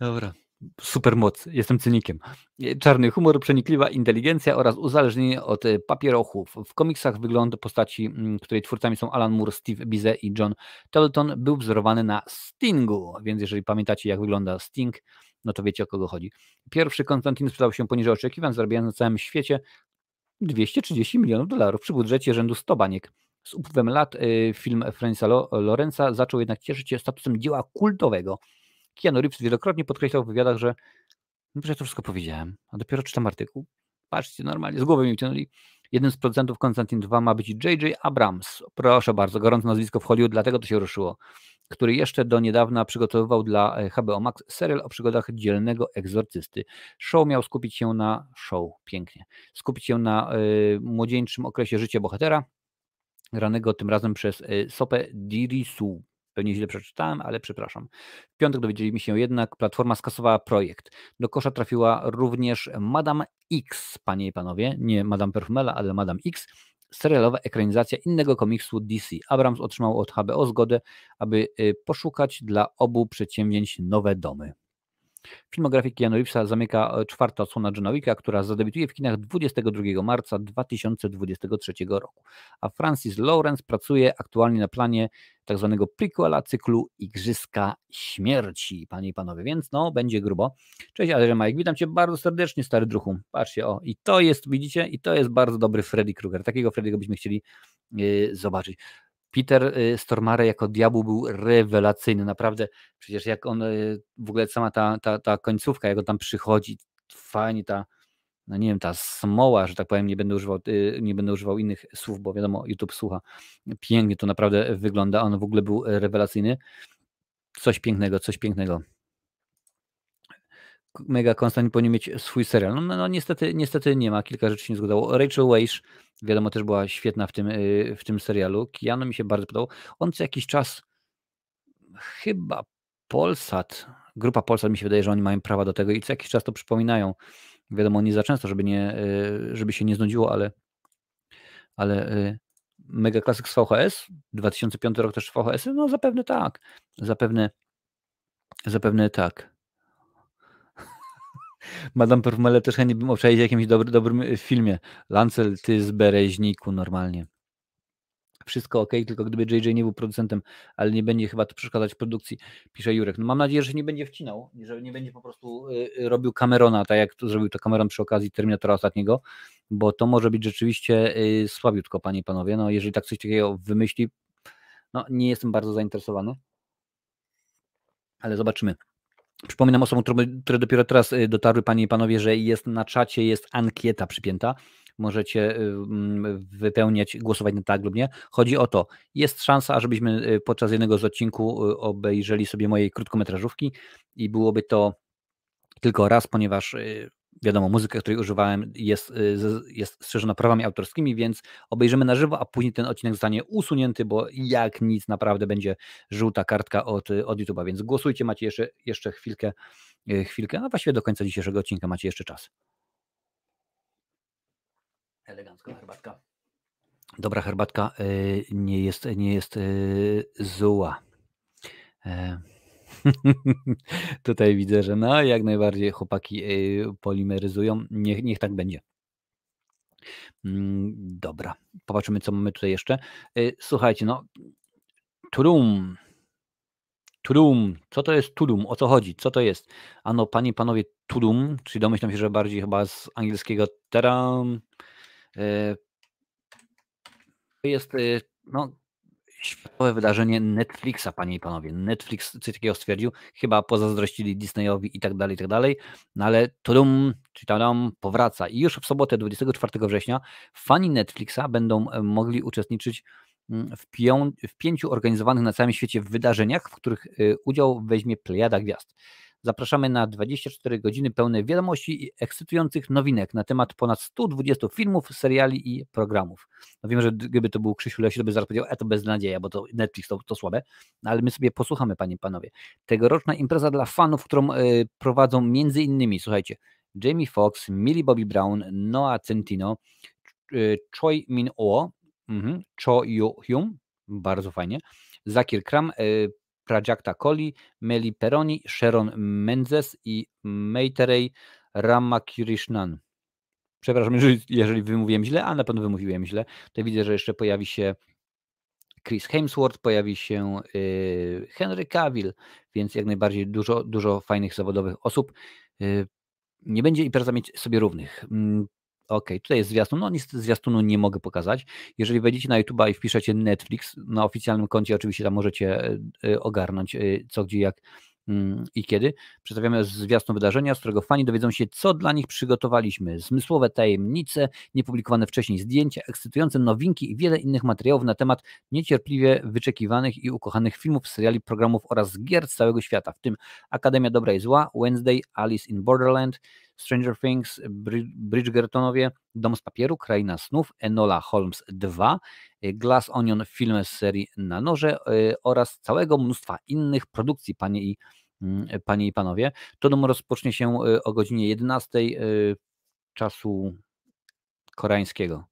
[SPEAKER 1] Dobra supermoc, jestem cynikiem. Czarny humor, przenikliwa inteligencja oraz uzależnienie od e, papierochów. W komiksach wygląd postaci, mm, której twórcami są Alan Moore, Steve Bize i John Telton był wzorowany na Stingu, więc jeżeli pamiętacie jak wygląda Sting, no to wiecie o kogo chodzi. Pierwszy Konstantin sprzedał się poniżej oczekiwań, zarabiając na całym świecie 230 milionów dolarów przy budżecie rzędu 100 baniek. Z upływem lat e, film Francisa Lorenza zaczął jednak cieszyć się statusem dzieła kultowego. Keanu Reeves wielokrotnie podkreślał w wywiadach, że no, że to wszystko powiedziałem, a dopiero czytam artykuł. Patrzcie, normalnie, z głowy mi wciągnęli. Jednym z producentów Konstantin 2 ma być J.J. Abrams. Proszę bardzo, gorące nazwisko w Hollywood, dlatego to się ruszyło. Który jeszcze do niedawna przygotowywał dla e, HBO Max serial o przygodach dzielnego egzorcysty. Show miał skupić się na show, pięknie, skupić się na y, młodzieńczym okresie życia bohatera, granego tym razem przez y, Sopę Dirisu. Pewnie źle przeczytałem, ale przepraszam. W piątek dowiedzieliśmy się jednak, platforma skasowała projekt. Do kosza trafiła również Madame X, panie i panowie, nie Madame Perfumela, ale Madame X, serialowa ekranizacja innego komiksu DC. Abrams otrzymał od HBO zgodę, aby y, poszukać dla obu przedsięwzięć nowe domy. Filmografię Keanu Reevesa zamyka e, czwarta odsłona Johna Wicka, która zadebiutuje w kinach 22 marca 2023 roku. A Francis Lawrence pracuje aktualnie na planie tak zwanego prequela cyklu Igrzyska Śmierci, panie i panowie, więc no, będzie grubo. Cześć, ale Mike, witam cię bardzo serdecznie, stary druchu. Patrzcie, o, i to jest, widzicie, i to jest bardzo dobry Freddy Krueger. Takiego Freddy'ego byśmy chcieli yy, zobaczyć. Peter y, Stormare jako diabł był rewelacyjny, naprawdę. Przecież jak on, y, w ogóle sama ta, ta, ta końcówka, jak on tam przychodzi, fajnie ta, no nie wiem, ta smoła, że tak powiem, nie będę używał, y, nie będę używał innych słów, bo wiadomo, YouTube słucha. Pięknie to naprawdę wygląda, on w ogóle był rewelacyjny. Coś pięknego, coś pięknego. Mega Constant powinien mieć swój serial. No, no, no, niestety, niestety nie ma, kilka rzeczy się nie zgadzało. Rachel Weisz, wiadomo, też była świetna w tym, y, w tym serialu. Keanu mi się bardzo podobał. On co jakiś czas, chyba Polsat, grupa Polsat mi się wydaje, że oni mają prawa do tego i co jakiś czas to przypominają. Wiadomo, nie za często, żeby, nie, y, żeby się nie znudziło, ale, ale y, Mega Classic z VHS, 2005 rok też VHS, no zapewne tak, zapewne, zapewne tak. Madame Perfumele też chętnie bym obczaić w jakimś dobry, dobrym filmie. Lancel, ty z Bereźniku normalnie. Wszystko ok, tylko gdyby JJ nie był producentem, ale nie będzie chyba to przeszkadzać produkcji, pisze Jurek. No mam nadzieję, że nie będzie wcinał, że nie będzie po prostu y, y, robił Camerona, tak jak to zrobił to Cameron przy okazji Terminatora ostatniego, bo to może być rzeczywiście słabiutko, panie i panowie. No jeżeli tak coś takiego wymyśli, no nie jestem bardzo zainteresowany, ale zobaczymy. Przypominam osobom, które dopiero teraz dotarły, panie i panowie, że jest na czacie, jest ankieta przypięta możecie mm, wypełniać, głosować na tak lub nie. Chodzi o to, jest szansa, żebyśmy y, podczas jednego z odcinków y, obejrzeli sobie mojej krótkometrażówki i byłoby to tylko raz, ponieważ y, wiadomo, muzyka, której używałem jest, jest strzeżona prawami autorskimi, więc obejrzymy na żywo, a później ten odcinek zostanie usunięty, bo jak nic naprawdę będzie żółta kartka od, od YouTube'a, więc głosujcie, macie jeszcze, jeszcze chwilkę, chwilkę, a właściwie do końca dzisiejszego odcinka macie jeszcze czas. Elegancka herbatka. Dobra herbatka y, nie jest, nie jest y, zła. Tutaj widzę, że no jak najbardziej chłopaki y, polimeryzują. Niech, niech tak będzie. Mm, dobra, popatrzymy, co mamy tutaj jeszcze. Słuchajcie, no, Trum. Trum. Co to jest Trum? O co chodzi? Co to jest? Ano, panie i panowie, Trum, czyli domyślam się, że bardziej chyba z angielskiego teram, to jest no, światowe wydarzenie Netflixa, panie i panowie. Netflix coś takiego stwierdził, chyba pozazdrościli Disneyowi i tak dalej, i tak dalej, no ale tudum, czy tam powraca. I już w sobotę 24 września fani Netflixa będą e, mogli uczestniczyć mm, w, pią, w pięciu organizowanych na całym świecie wydarzeniach, w których udział weźmie plejada gwiazd. Zapraszamy na 24 godziny pełne wiadomości i ekscytujących nowinek na temat ponad 120 filmów, seriali i programów. No wiem, że gdyby to był Krzysiu Lesi, to by zaraz powiedział, e to beznadzieja, bo to Netflix to, to słabe, no, ale my sobie posłuchamy, panie i panowie. Tegoroczna impreza dla fanów, którą y, prowadzą między innymi, słuchajcie, Jamie Foxx, Millie Bobby Brown, Noah Centino, y, Choi Min-o, mhm, Cho Yoo-hyun, bardzo fajnie, Zakir Kram, y, Prajakta Koli, Meli Peroni, Sharon Mendes i Meiterej Ramakrishnan. Przepraszam, jeżeli, jeżeli wymówiłem źle, a na pewno wymówiłem źle. To widzę, że jeszcze pojawi się Chris Hemsworth, pojawi się yy, Henry Cavill, więc jak najbardziej dużo, dużo fajnych zawodowych osób. Yy, nie będzie impreza mieć sobie równych. Ok, tutaj jest zwiastun. No niestety zwiastunu nie mogę pokazać. Jeżeli wejdziecie na YouTube i wpiszecie Netflix, na oficjalnym koncie oczywiście tam możecie e, e, ogarnąć e, co, gdzie, jak mm, i kiedy. Przedstawiamy zwiastun wydarzenia, z którego fani dowiedzą się, co dla nich przygotowaliśmy. Zmysłowe tajemnice, niepublikowane wcześniej zdjęcia, ekscytujące nowinki i wiele innych materiałów na temat niecierpliwie wyczekiwanych i ukochanych filmów, seriali, programów oraz gier z całego świata, w tym Akademia Dobra i Zła, Wednesday, Alice in Borderland, Stranger Things, Bridgertonowie, Dom z papieru, Kraina snów, Enola Holmes 2, y, Glass Onion, film z serii Na noże y, oraz całego mnóstwa innych produkcji, panie i, mm, panie i panowie. To dom rozpocznie się y, o godzinie 11 czasu koreańskiego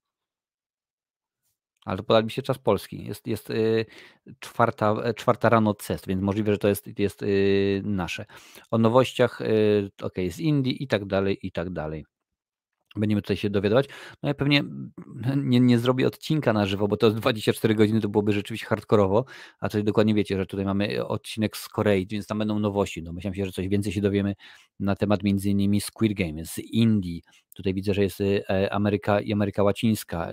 [SPEAKER 1] ale podał mi się czas polski. Jest, jest y, czwarta, e, czwarta rano CEST, więc możliwe, że to jest, jest y, nasze. O nowościach, y, ok, z Indii i tak dalej, i tak dalej. Będziemy tutaj się dowiadywać. No ja pewnie nie, nie zrobię odcinka na żywo, bo to 24 godziny to byłoby rzeczywiście hardkorowo, a coś dokładnie wiecie, że tutaj mamy odcinek z Korei, więc tam będą nowości. No myślałem się, że coś więcej się dowiemy na temat między innymi Squid Game z Indii. Tutaj widzę, że jest e, Ameryka i Ameryka Łacińska,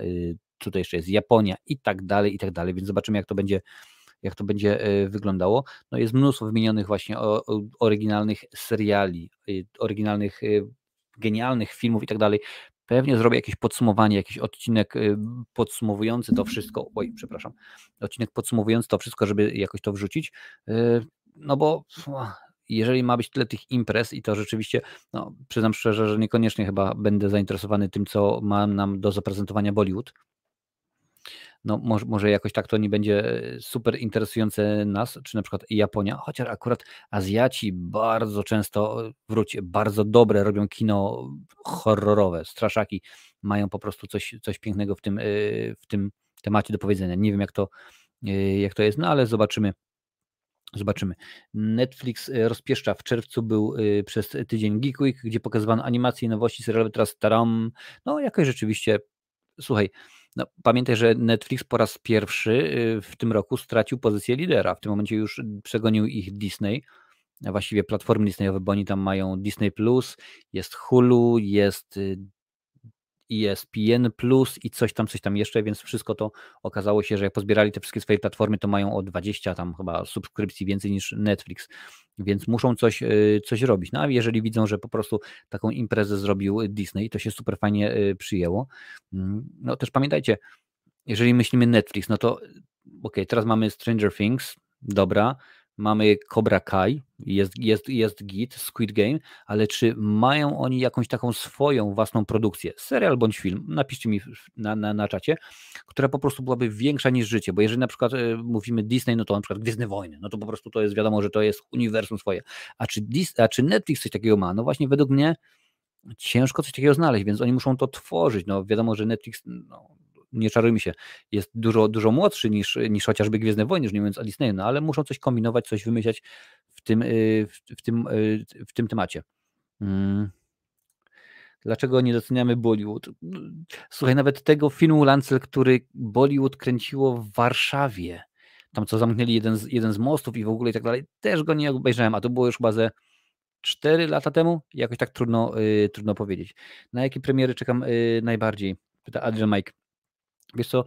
[SPEAKER 1] tutaj jeszcze jest Japonia i tak dalej, i tak dalej, więc zobaczymy jak to będzie jak to będzie e, wyglądało. No jest mnóstwo wymienionych właśnie oryginalnych seriali, y, oryginalnych, y, genialnych filmów i tak dalej. Pewnie zrobię jakieś podsumowanie, jakiś odcinek podsumowujący to wszystko. Oj, przepraszam. Odcinek podsumowujący to wszystko, żeby jakoś to wrzucić. No bo jeżeli ma być tyle tych imprez i to rzeczywiście, no, przyznam szczerze, że niekoniecznie chyba będę zainteresowany tym, co ma nam do zaprezentowania Bollywood, no może, może jakoś tak to nie będzie e, super interesujące nas, czy na przykład Japonia, chociaż akurat Azjaci bardzo często, wróć, bardzo dobre robią kino horrorowe, straszaki, mają po prostu coś, coś pięknego w tym, e, w tym temacie do powiedzenia. Nie wiem jak to, e, jak to jest, no ale zobaczymy. Zobaczymy. Netflix rozpieszcza. W czerwcu był przez tydzień Geek Week, gdzie pokazywano animacje i nowości serialowe. Teraz taram. No, jakoś rzeczywiście. Słuchaj, no, pamiętaj, że Netflix po raz pierwszy y, w tym roku stracił pozycję lidera. W tym momencie już przegonił ich Disney, właściwie platformy Disneyowe, bo oni tam mają Disney Plus, jest Hulu, jest y, ESPN Plus i coś tam, coś tam jeszcze, więc wszystko to okazało się, że jak pozbierali te wszystkie swoje platformy, to mają o 20 tam chyba subskrypcji więcej niż Netflix, więc muszą coś, y, coś robić. No a jeżeli widzą, że po prostu taką imprezę zrobił Disney, to się super fajnie y, przyjęło. Mm, no też pamiętajcie, jeżeli myślimy Netflix, no to ok, teraz mamy Stranger Things, dobra, mamy Cobra Kai, jest, jest, jest Git, Squid Game, ale czy mają oni jakąś taką swoją własną produkcję, serial bądź film, napiszcie mi na, na, na czacie, która po prostu byłaby większa niż życie, bo jeżeli na przykład y, mówimy Disney, no to na przykład Gwiezdne Wojny, no to po prostu to jest wiadomo, że to jest uniwersum swoje, a czy, Dis, a czy Netflix coś takiego ma? No właśnie według mnie ciężko coś takiego znaleźć, więc oni muszą to tworzyć, no wiadomo, że Netflix no, nie czarujmy się, jest dużo, dużo młodszy niż, niż chociażby Gwiezdne Wojny, już nie mówiąc o no ale muszą coś kombinować, coś wymyślać w tym, y, w, tym, y, w tym temacie. Hmm. Dlaczego nie doceniamy Bollywood? Słuchaj, nawet tego filmu Lancel, który Bollywood kręciło w Warszawie, tam co zamknęli jeden z, jeden z mostów i w ogóle i tak dalej, też go nie obejrzałem, a to było już ze 4 lata temu, jakoś tak trudno, yy, trudno powiedzieć. Na jakie premiery czekam yy, najbardziej? Pyta Adrian Mike. Wiesz co,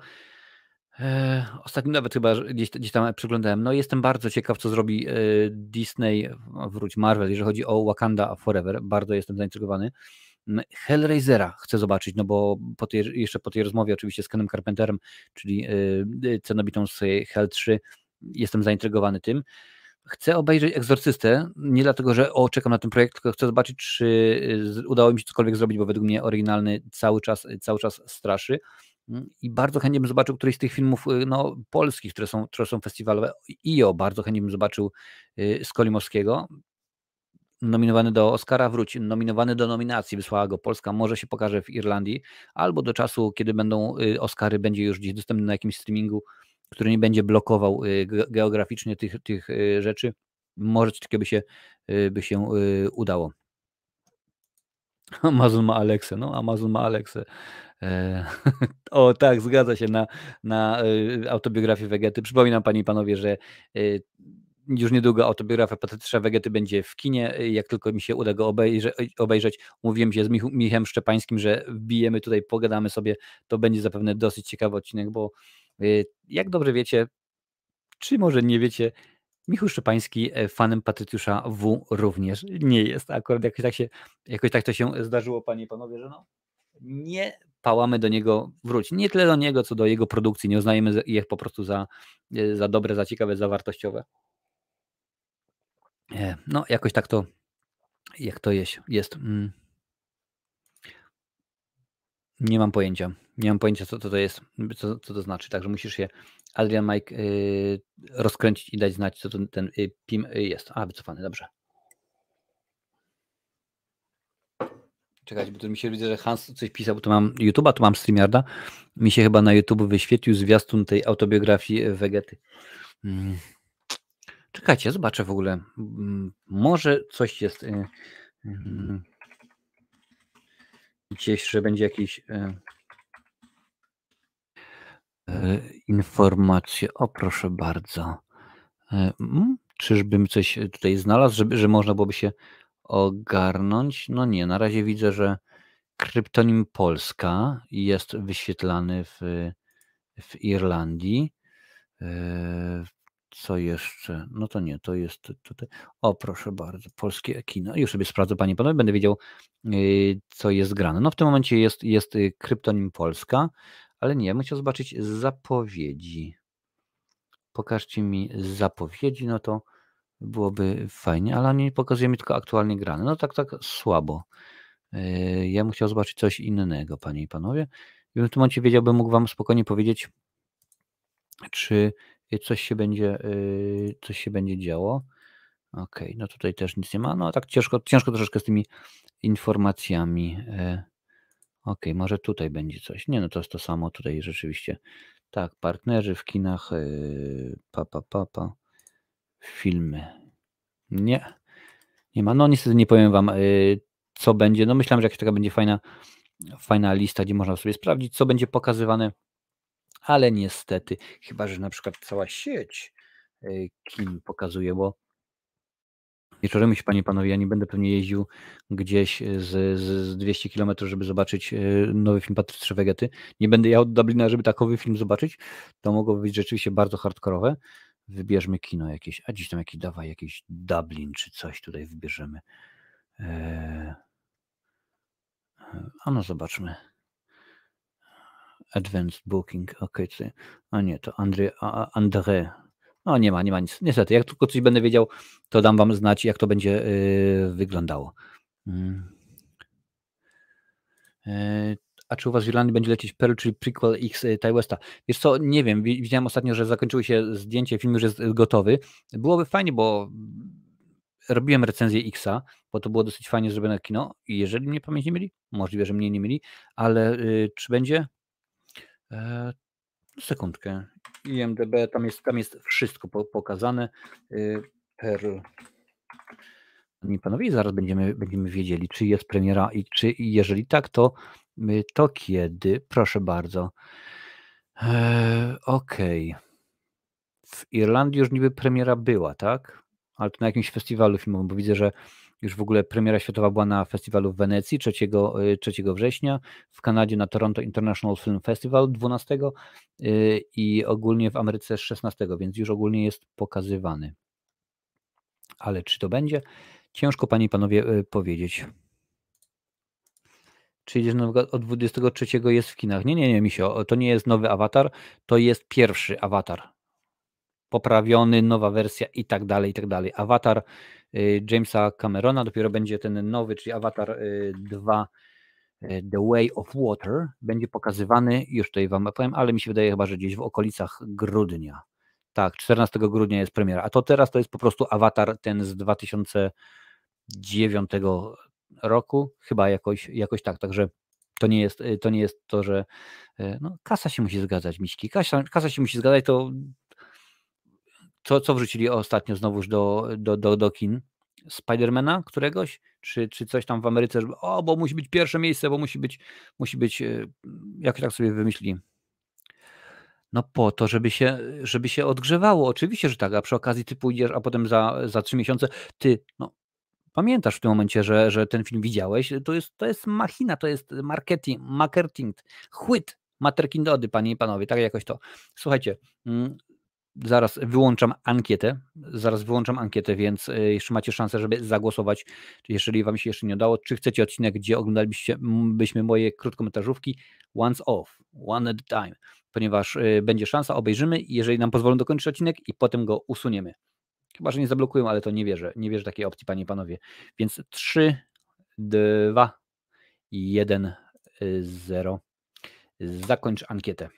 [SPEAKER 1] e, ostatnio nawet chyba gdzieś, gdzieś tam przeglądałem. No jestem bardzo ciekaw, co zrobi e, Disney, wróć Marvel, jeżeli chodzi o Wakanda Forever. Bardzo jestem zaintrygowany. Hellraisera chcę zobaczyć, no bo po tej, jeszcze po tej rozmowie oczywiście z Kenem Carpenterem, czyli e, cenobitą z Hell 3, jestem zaintrygowany tym. Chcę obejrzeć Egzorcystę, nie dlatego, że o, czekam na ten projekt, tylko chcę zobaczyć, czy udało mi się cokolwiek zrobić, bo według mnie oryginalny cały czas, cały czas straszy. Mm, I bardzo chętnie bym zobaczył któryś z tych filmów y, no, polskich, które są, które są festiwalowe. IO bardzo chętnie bym zobaczył y, Skolimowskiego. Nominowany do Oscara, wróci, nominowany do nominacji, wysłała go Polska, może się pokaże w Irlandii, albo do czasu, kiedy będą y, Oscary, będzie już gdzieś dostępny na jakimś streamingu, który nie będzie blokował geograficznie tych, tych rzeczy. Może coś takiego by się, by się udało. Amazon ma Aleksę, no Amazon ma Aleksę. E, o tak, zgadza się na, na e, autobiografię Wegety. Przypominam Panie i Panowie, że e, już niedługo autobiografia Patrycza Wegety będzie w kinie. Jak tylko mi się uda go obejrzeć, obejrzeć mówiłem się z Mich Michem Szczepańskim, że wbijemy tutaj, pogadamy sobie. To będzie zapewne dosyć ciekawy odcinek, bo jak dobrze wiecie, czy może nie wiecie, Michał Szczepański fanem Patrycjusza W również nie jest. Akurat jakoś tak, się, jakoś tak to się zdarzyło, Panie i Panowie, że no, nie pałamy do niego, wróć, nie tyle do niego, co do jego produkcji, nie uznajemy ich po prostu za, e, za dobre, za ciekawe, za wartościowe. E, no, jakoś tak to, jak to jest. jest. Mm. Nie mam pojęcia. Nie mam pojęcia, co to jest, co, co to znaczy. Także musisz się, Adrian Mike, yy, rozkręcić i dać znać, co to, ten PIM jest. A, wycofany, dobrze. Czekać, bo tu mi się widzę, że Hans coś pisał, bo tu mam YouTube'a, tu mam StreamYarda. Mi się chyba na YouTube wyświetlił zwiastun tej autobiografii Wegety. Hmm. Czekajcie, zobaczę w ogóle. Hmm, może coś jest. Hmm. Gdzieś, że będzie jakiś. Y, y, informacje. O, proszę bardzo. Czyżbym coś tutaj znalazł, żeby, że można byłoby się ogarnąć? No nie, na razie widzę, że kryptonim Polska jest wyświetlany w, w Irlandii. E, co jeszcze? No to nie, to jest tutaj. O, proszę bardzo, polskie kino. Już sobie sprawdzę, panie panowie, będę wiedział, e, co jest grane. No w tym momencie jest, jest kryptonim Polska, ale nie, muszę zobaczyć zapowiedzi. Pokażcie mi zapowiedzi, no to byłoby fajnie, ale nie pokazuje mi tylko aktualnie grane. No tak, tak słabo. Yy, ja bym chciał zobaczyć coś innego, panie i panowie. I w tym momencie wiedziałbym, mógł wam spokojnie powiedzieć, czy coś się będzie, yy, coś się będzie działo. Okej, okay, no tutaj też nic nie ma. No tak ciężko, ciężko troszeczkę z tymi informacjami. Yy, okej, okay, może tutaj będzie coś. Nie, no to jest to samo tutaj rzeczywiście. Tak, partnerzy w kinach, pa, pa, pa, pa. Filmy. Nie, nie ma. No niestety nie powiem wam, co będzie. No myślałem, że jakaś taka będzie fajna, fajna lista, gdzie można sobie sprawdzić, co będzie pokazywane, ale niestety, chyba że na przykład cała sieć y, kin pokazuje, bo wieczorem się, panie i panowie, ja nie będę pewnie jeździł gdzieś z, z 200 km, żeby zobaczyć y, nowy film Patrycy Wegety. Nie będę jechał do Dublina, żeby takowy film zobaczyć. To mogłoby być rzeczywiście bardzo hardkorowe. Wybierzmy kino jakieś, a dziś tam jakiś dawaj, jakiś Dublin czy coś tutaj wybierzemy. Eee... A no zobaczmy. Advanced Booking, ok, a nie, to André, André. No nie ma, nie ma nic. Niestety, jak tylko coś będę wiedział, to dam wam znać, jak to będzie yy, wyglądało. Yy. A czy u was w Irlandii będzie lecieć Pearl, czyli prequel X y, Ty Westa? Wiesz co, nie wiem, widziałem ostatnio, że zakończyły się zdjęcie, film już jest gotowy. Byłoby fajnie, bo robiłem recenzję Xa, bo to było dosyć fajnie zrobione kino i jeżeli mnie pamięć nie mieli, możliwe, że mnie nie mieli, ale y, czy będzie? E, sekundkę. IMDB, tam jest, tam jest wszystko po, pokazane. Y, Perl. Panie panowie, zaraz będziemy, będziemy wiedzieli, czy jest premiera i czy jeżeli tak, to, to kiedy? Proszę bardzo. E, Okej. Okay. W Irlandii już niby premiera była, tak? ale to na jakimś festiwalu filmowym, bo widzę, że już w ogóle premiera światowa była na festiwalu w Wenecji 3, 3 y, września, w Kanadzie na Toronto International Film Festival 12 y, i ogólnie w Ameryce 16, więc już ogólnie jest pokazywany. Ale czy to będzie? Ciężko panie i panowie powiedzieć. Czy idziesz nowego, od 23 jest w kinach? Nie, nie, nie, misio, to nie jest nowy awatar, to jest pierwszy awatar poprawiony, nowa wersja i tak dalej, i tak dalej. Awatar y, Jamesa Camerona, dopiero będzie ten nowy, czyli Awatar 2 y, y, The Way of Water, będzie pokazywany, już tutaj Wam powiem, ale mi się wydaje chyba, że gdzieś w okolicach grudnia. Tak, 14 grudnia jest premiera, a to teraz to jest po prostu Awatar ten z 2009 roku, chyba jakoś, jakoś tak, także to nie jest to, nie jest to że no, kasa się musi zgadzać, miśki, kasa, kasa się musi zgadzać, to co, co wrzucili ostatnio znowuż do, do, do, do kin? Spidermana któregoś? Czy, czy coś tam w Ameryce, żeby, o, bo musi być pierwsze miejsce, bo musi być, musi być, e, jak tak sobie wymyśli? No po to, żeby się, żeby się odgrzewało. Oczywiście, że tak, a przy okazji ty pójdziesz, a potem za, za trzy miesiące ty, no pamiętasz w tym momencie, że, że ten film widziałeś, to jest, to jest machina, to jest marketing, marketing, chłyt, materkindody, panie i panowie, tak jakoś to. Słuchajcie, mm, Zaraz wyłączam ankietę. Zaraz wyłączam ankietę, więc e, jeszcze macie szansę, żeby zagłosować, jeżeli Wam się jeszcze nie udało. Czy chcecie odcinek, gdzie oglądalibyście byśmy moje krótkometrażówki once off, one at a time, ponieważ e, będzie szansa, obejrzymy, jeżeli nam pozwolą dokończyć odcinek i potem go usuniemy. Chyba, że nie zablokują, ale to nie wierzę. Nie wierzę takiej opcji, panie i panowie. Więc 3, 2, 1, 0. Zakończ ankietę.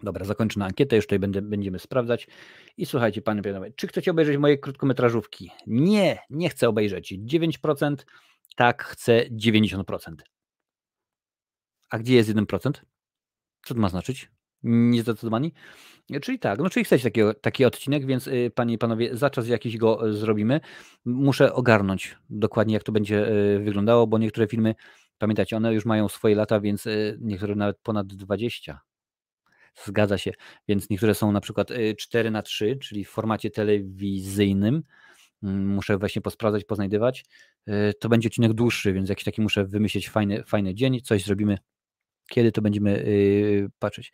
[SPEAKER 1] Dobra, zakończę na ankietę, już tutaj będę, będziemy sprawdzać. I słuchajcie, panie panowie, czy chcecie obejrzeć moje krótkometrażówki? Nie, nie chcę obejrzeć. 9%, tak, chcę 90%. A gdzie jest 1%? Co to ma znaczyć? Niezdecydowani? Czyli tak, no czyli chcecie taki, taki odcinek, więc y, panie i panowie, za czas jakiś go y, zrobimy. Muszę ogarnąć dokładnie, jak to będzie y, wyglądało, bo niektóre filmy, pamiętacie, one już mają swoje lata, więc niektóre nawet ponad 20 Zgadza się. Więc niektóre są na przykład 4 y, na 3 czyli w formacie telewizyjnym. Mm, muszę właśnie posprawdzać, poznajdywać. To będzie odcinek dłuższy, więc jakiś taki muszę wymyślić fajny, fajny dzień, coś zrobimy. Kiedy to będziemy patrzeć?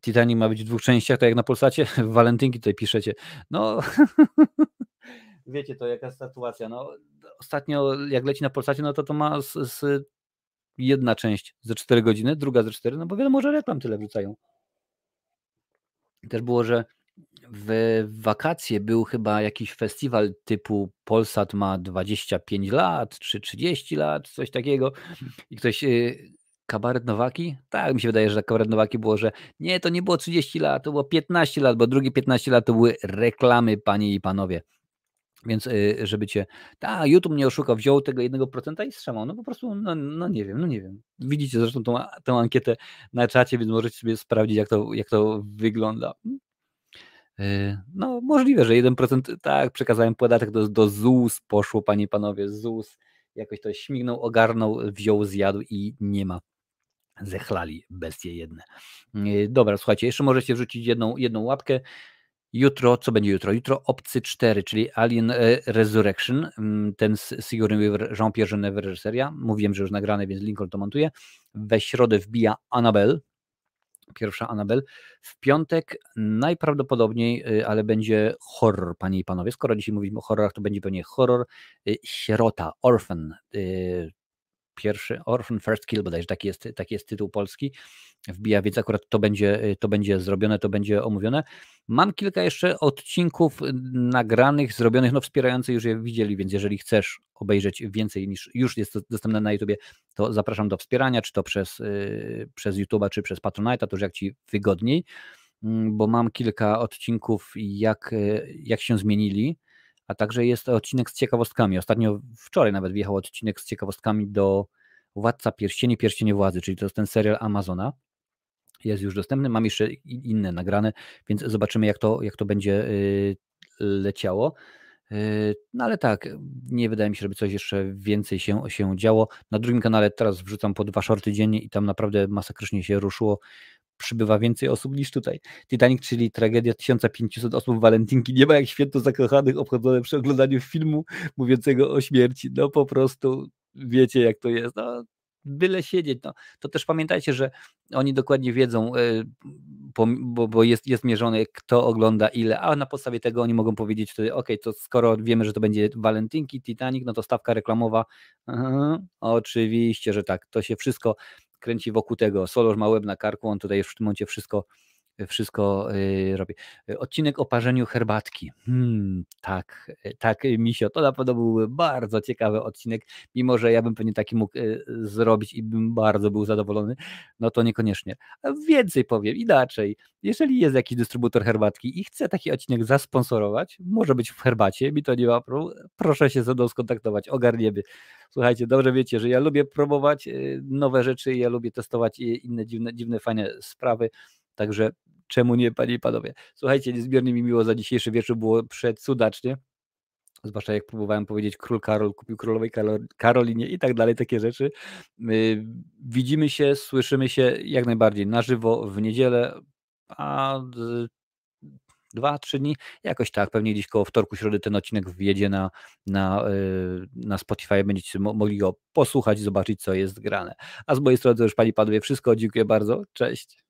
[SPEAKER 1] Titanic ma być w dwóch częściach, tak jak na Polsacie. W walentynki tutaj piszecie. No, wiecie to jaka sytuacja. No, ostatnio jak leci na Polsacie, no to to ma z, z jedna część ze 4 godziny, druga ze 4, no bo wiadomo, że reklam tyle wrzucają. Też było, że w wakacje był chyba jakiś festiwal typu Polsat ma 25 lat, czy 30 lat, coś takiego i ktoś, y, Kabaret Nowaki? Tak, mi się wydaje, że Kabaret Nowaki było, że nie, to nie było 30 lat, to było 15 lat, bo drugie 15 lat to były reklamy, panie i panowie. Więc y, żeby cię, tak, YouTube mnie oszukał, wziął tego 1% i strzemał. No po prostu, no, no nie wiem, no nie wiem. Widzicie zresztą tą, tą ankietę na czacie, więc możecie sobie sprawdzić, jak to, jak to wygląda. Y, no możliwe, że 1% tak, przekazałem podatek do, do ZUS, poszło panie i panowie, ZUS jakoś to śmignął, ogarnął, wziął, zjadł i nie ma. Zechlali bestie jedne. Y, dobra, słuchajcie, jeszcze możecie wrzucić jedną, jedną łapkę. Jutro, co będzie jutro? Jutro Obcy 4, czyli Alien e, Resurrection, mm, ten z Sigourney Weaver, Jean-Pierre Genever reżyseria. Mówiłem, że już nagrane, więc Lincoln to montuje. We środę wbija Annabelle, pierwsza Annabelle. W piątek najprawdopodobniej, y, ale będzie horror, panie i panowie. Skoro dzisiaj mówimy o horrorach, to będzie pewnie horror. Sierota, Orphan, pierwszy Orphan First Kill, bodajże taki jest, taki jest tytuł polski, wbija, więc akurat to będzie, to będzie zrobione, to będzie omówione. Mam kilka jeszcze odcinków nagranych, zrobionych, no wspierający już je widzieli, więc jeżeli chcesz obejrzeć więcej niż już jest dostępne na YouTubie, to zapraszam do wspierania, czy to przez, yy, przez YouTube'a, czy przez Patronite'a, to już jak Ci wygodniej, yy, bo mam kilka odcinków, jak, yy, jak się zmienili, a także jest odcinek z ciekawostkami. Ostatnio, wczoraj nawet wjechał odcinek z ciekawostkami do Władca Pierścieni, Pierścienie Władzy, czyli to jest ten serial Amazona. Jest już dostępny, mam jeszcze inne nagrane, więc zobaczymy jak to, jak to będzie y, leciało. Y, no ale tak, nie wydaje mi się, żeby coś jeszcze więcej się, się działo. Na drugim kanale teraz wrzucam po dwa shorty dziennie i tam naprawdę masakrycznie się ruszyło przybywa więcej osób niż tutaj. Titanic, czyli tragedia 1500 osób w walentynki, nie ma jak święto zakochanych obchodzone przy oglądaniu filmu mówiącego o śmierci. No po prostu wiecie jak to jest. No, byle siedzieć. No. To też pamiętajcie, że oni dokładnie wiedzą, e, bo, bo jest, jest mierzone, kto ogląda ile, a na podstawie tego oni mogą powiedzieć wtedy, ok, to skoro wiemy, że to będzie walentynki, Titanic, no to stawka reklamowa, Aha, oczywiście, że tak, to się wszystko kręci wokół tego. Solor ma łeb na karku, on tutaj w tym momencie wszystko wszystko y, robi. Odcinek o parzeniu herbatki. Hmm, tak, tak, Misio, to na pewno byłby bardzo ciekawy odcinek, mimo że ja bym pewnie taki mógł y, zrobić i bym bardzo był zadowolony, no to niekoniecznie. Więcej powiem, inaczej. Jeżeli jest jakiś dystrybutor herbatki i chce taki odcinek zasponsorować, może być w herbacie, mi to nie ma problemu, proszę się ze mną skontaktować, ogarniemy. Słuchajcie, dobrze wiecie, że ja lubię próbować y, nowe rzeczy, ja lubię testować inne dziwne, dziwne fajne sprawy, także czemu nie, panie i panowie. Słuchajcie, niezmiernie mi miło za dzisiejszy wieczór, było przedsudacznie. Zwłaszcza jak próbowałem powiedzieć, król Karol kupił królowej Karolinie i tak dalej, takie rzeczy. Widzimy się, słyszymy się jak najbardziej na żywo w niedzielę, a dwa, trzy dni, jakoś tak, pewnie gdzieś koło wtorku, środy ten odcinek wjedzie na, na, y, na Spotify, będziecie mogli go posłuchać, zobaczyć, co jest grane. A z mojej strony to już Pani Panowie wszystko, dziękuję bardzo, cześć.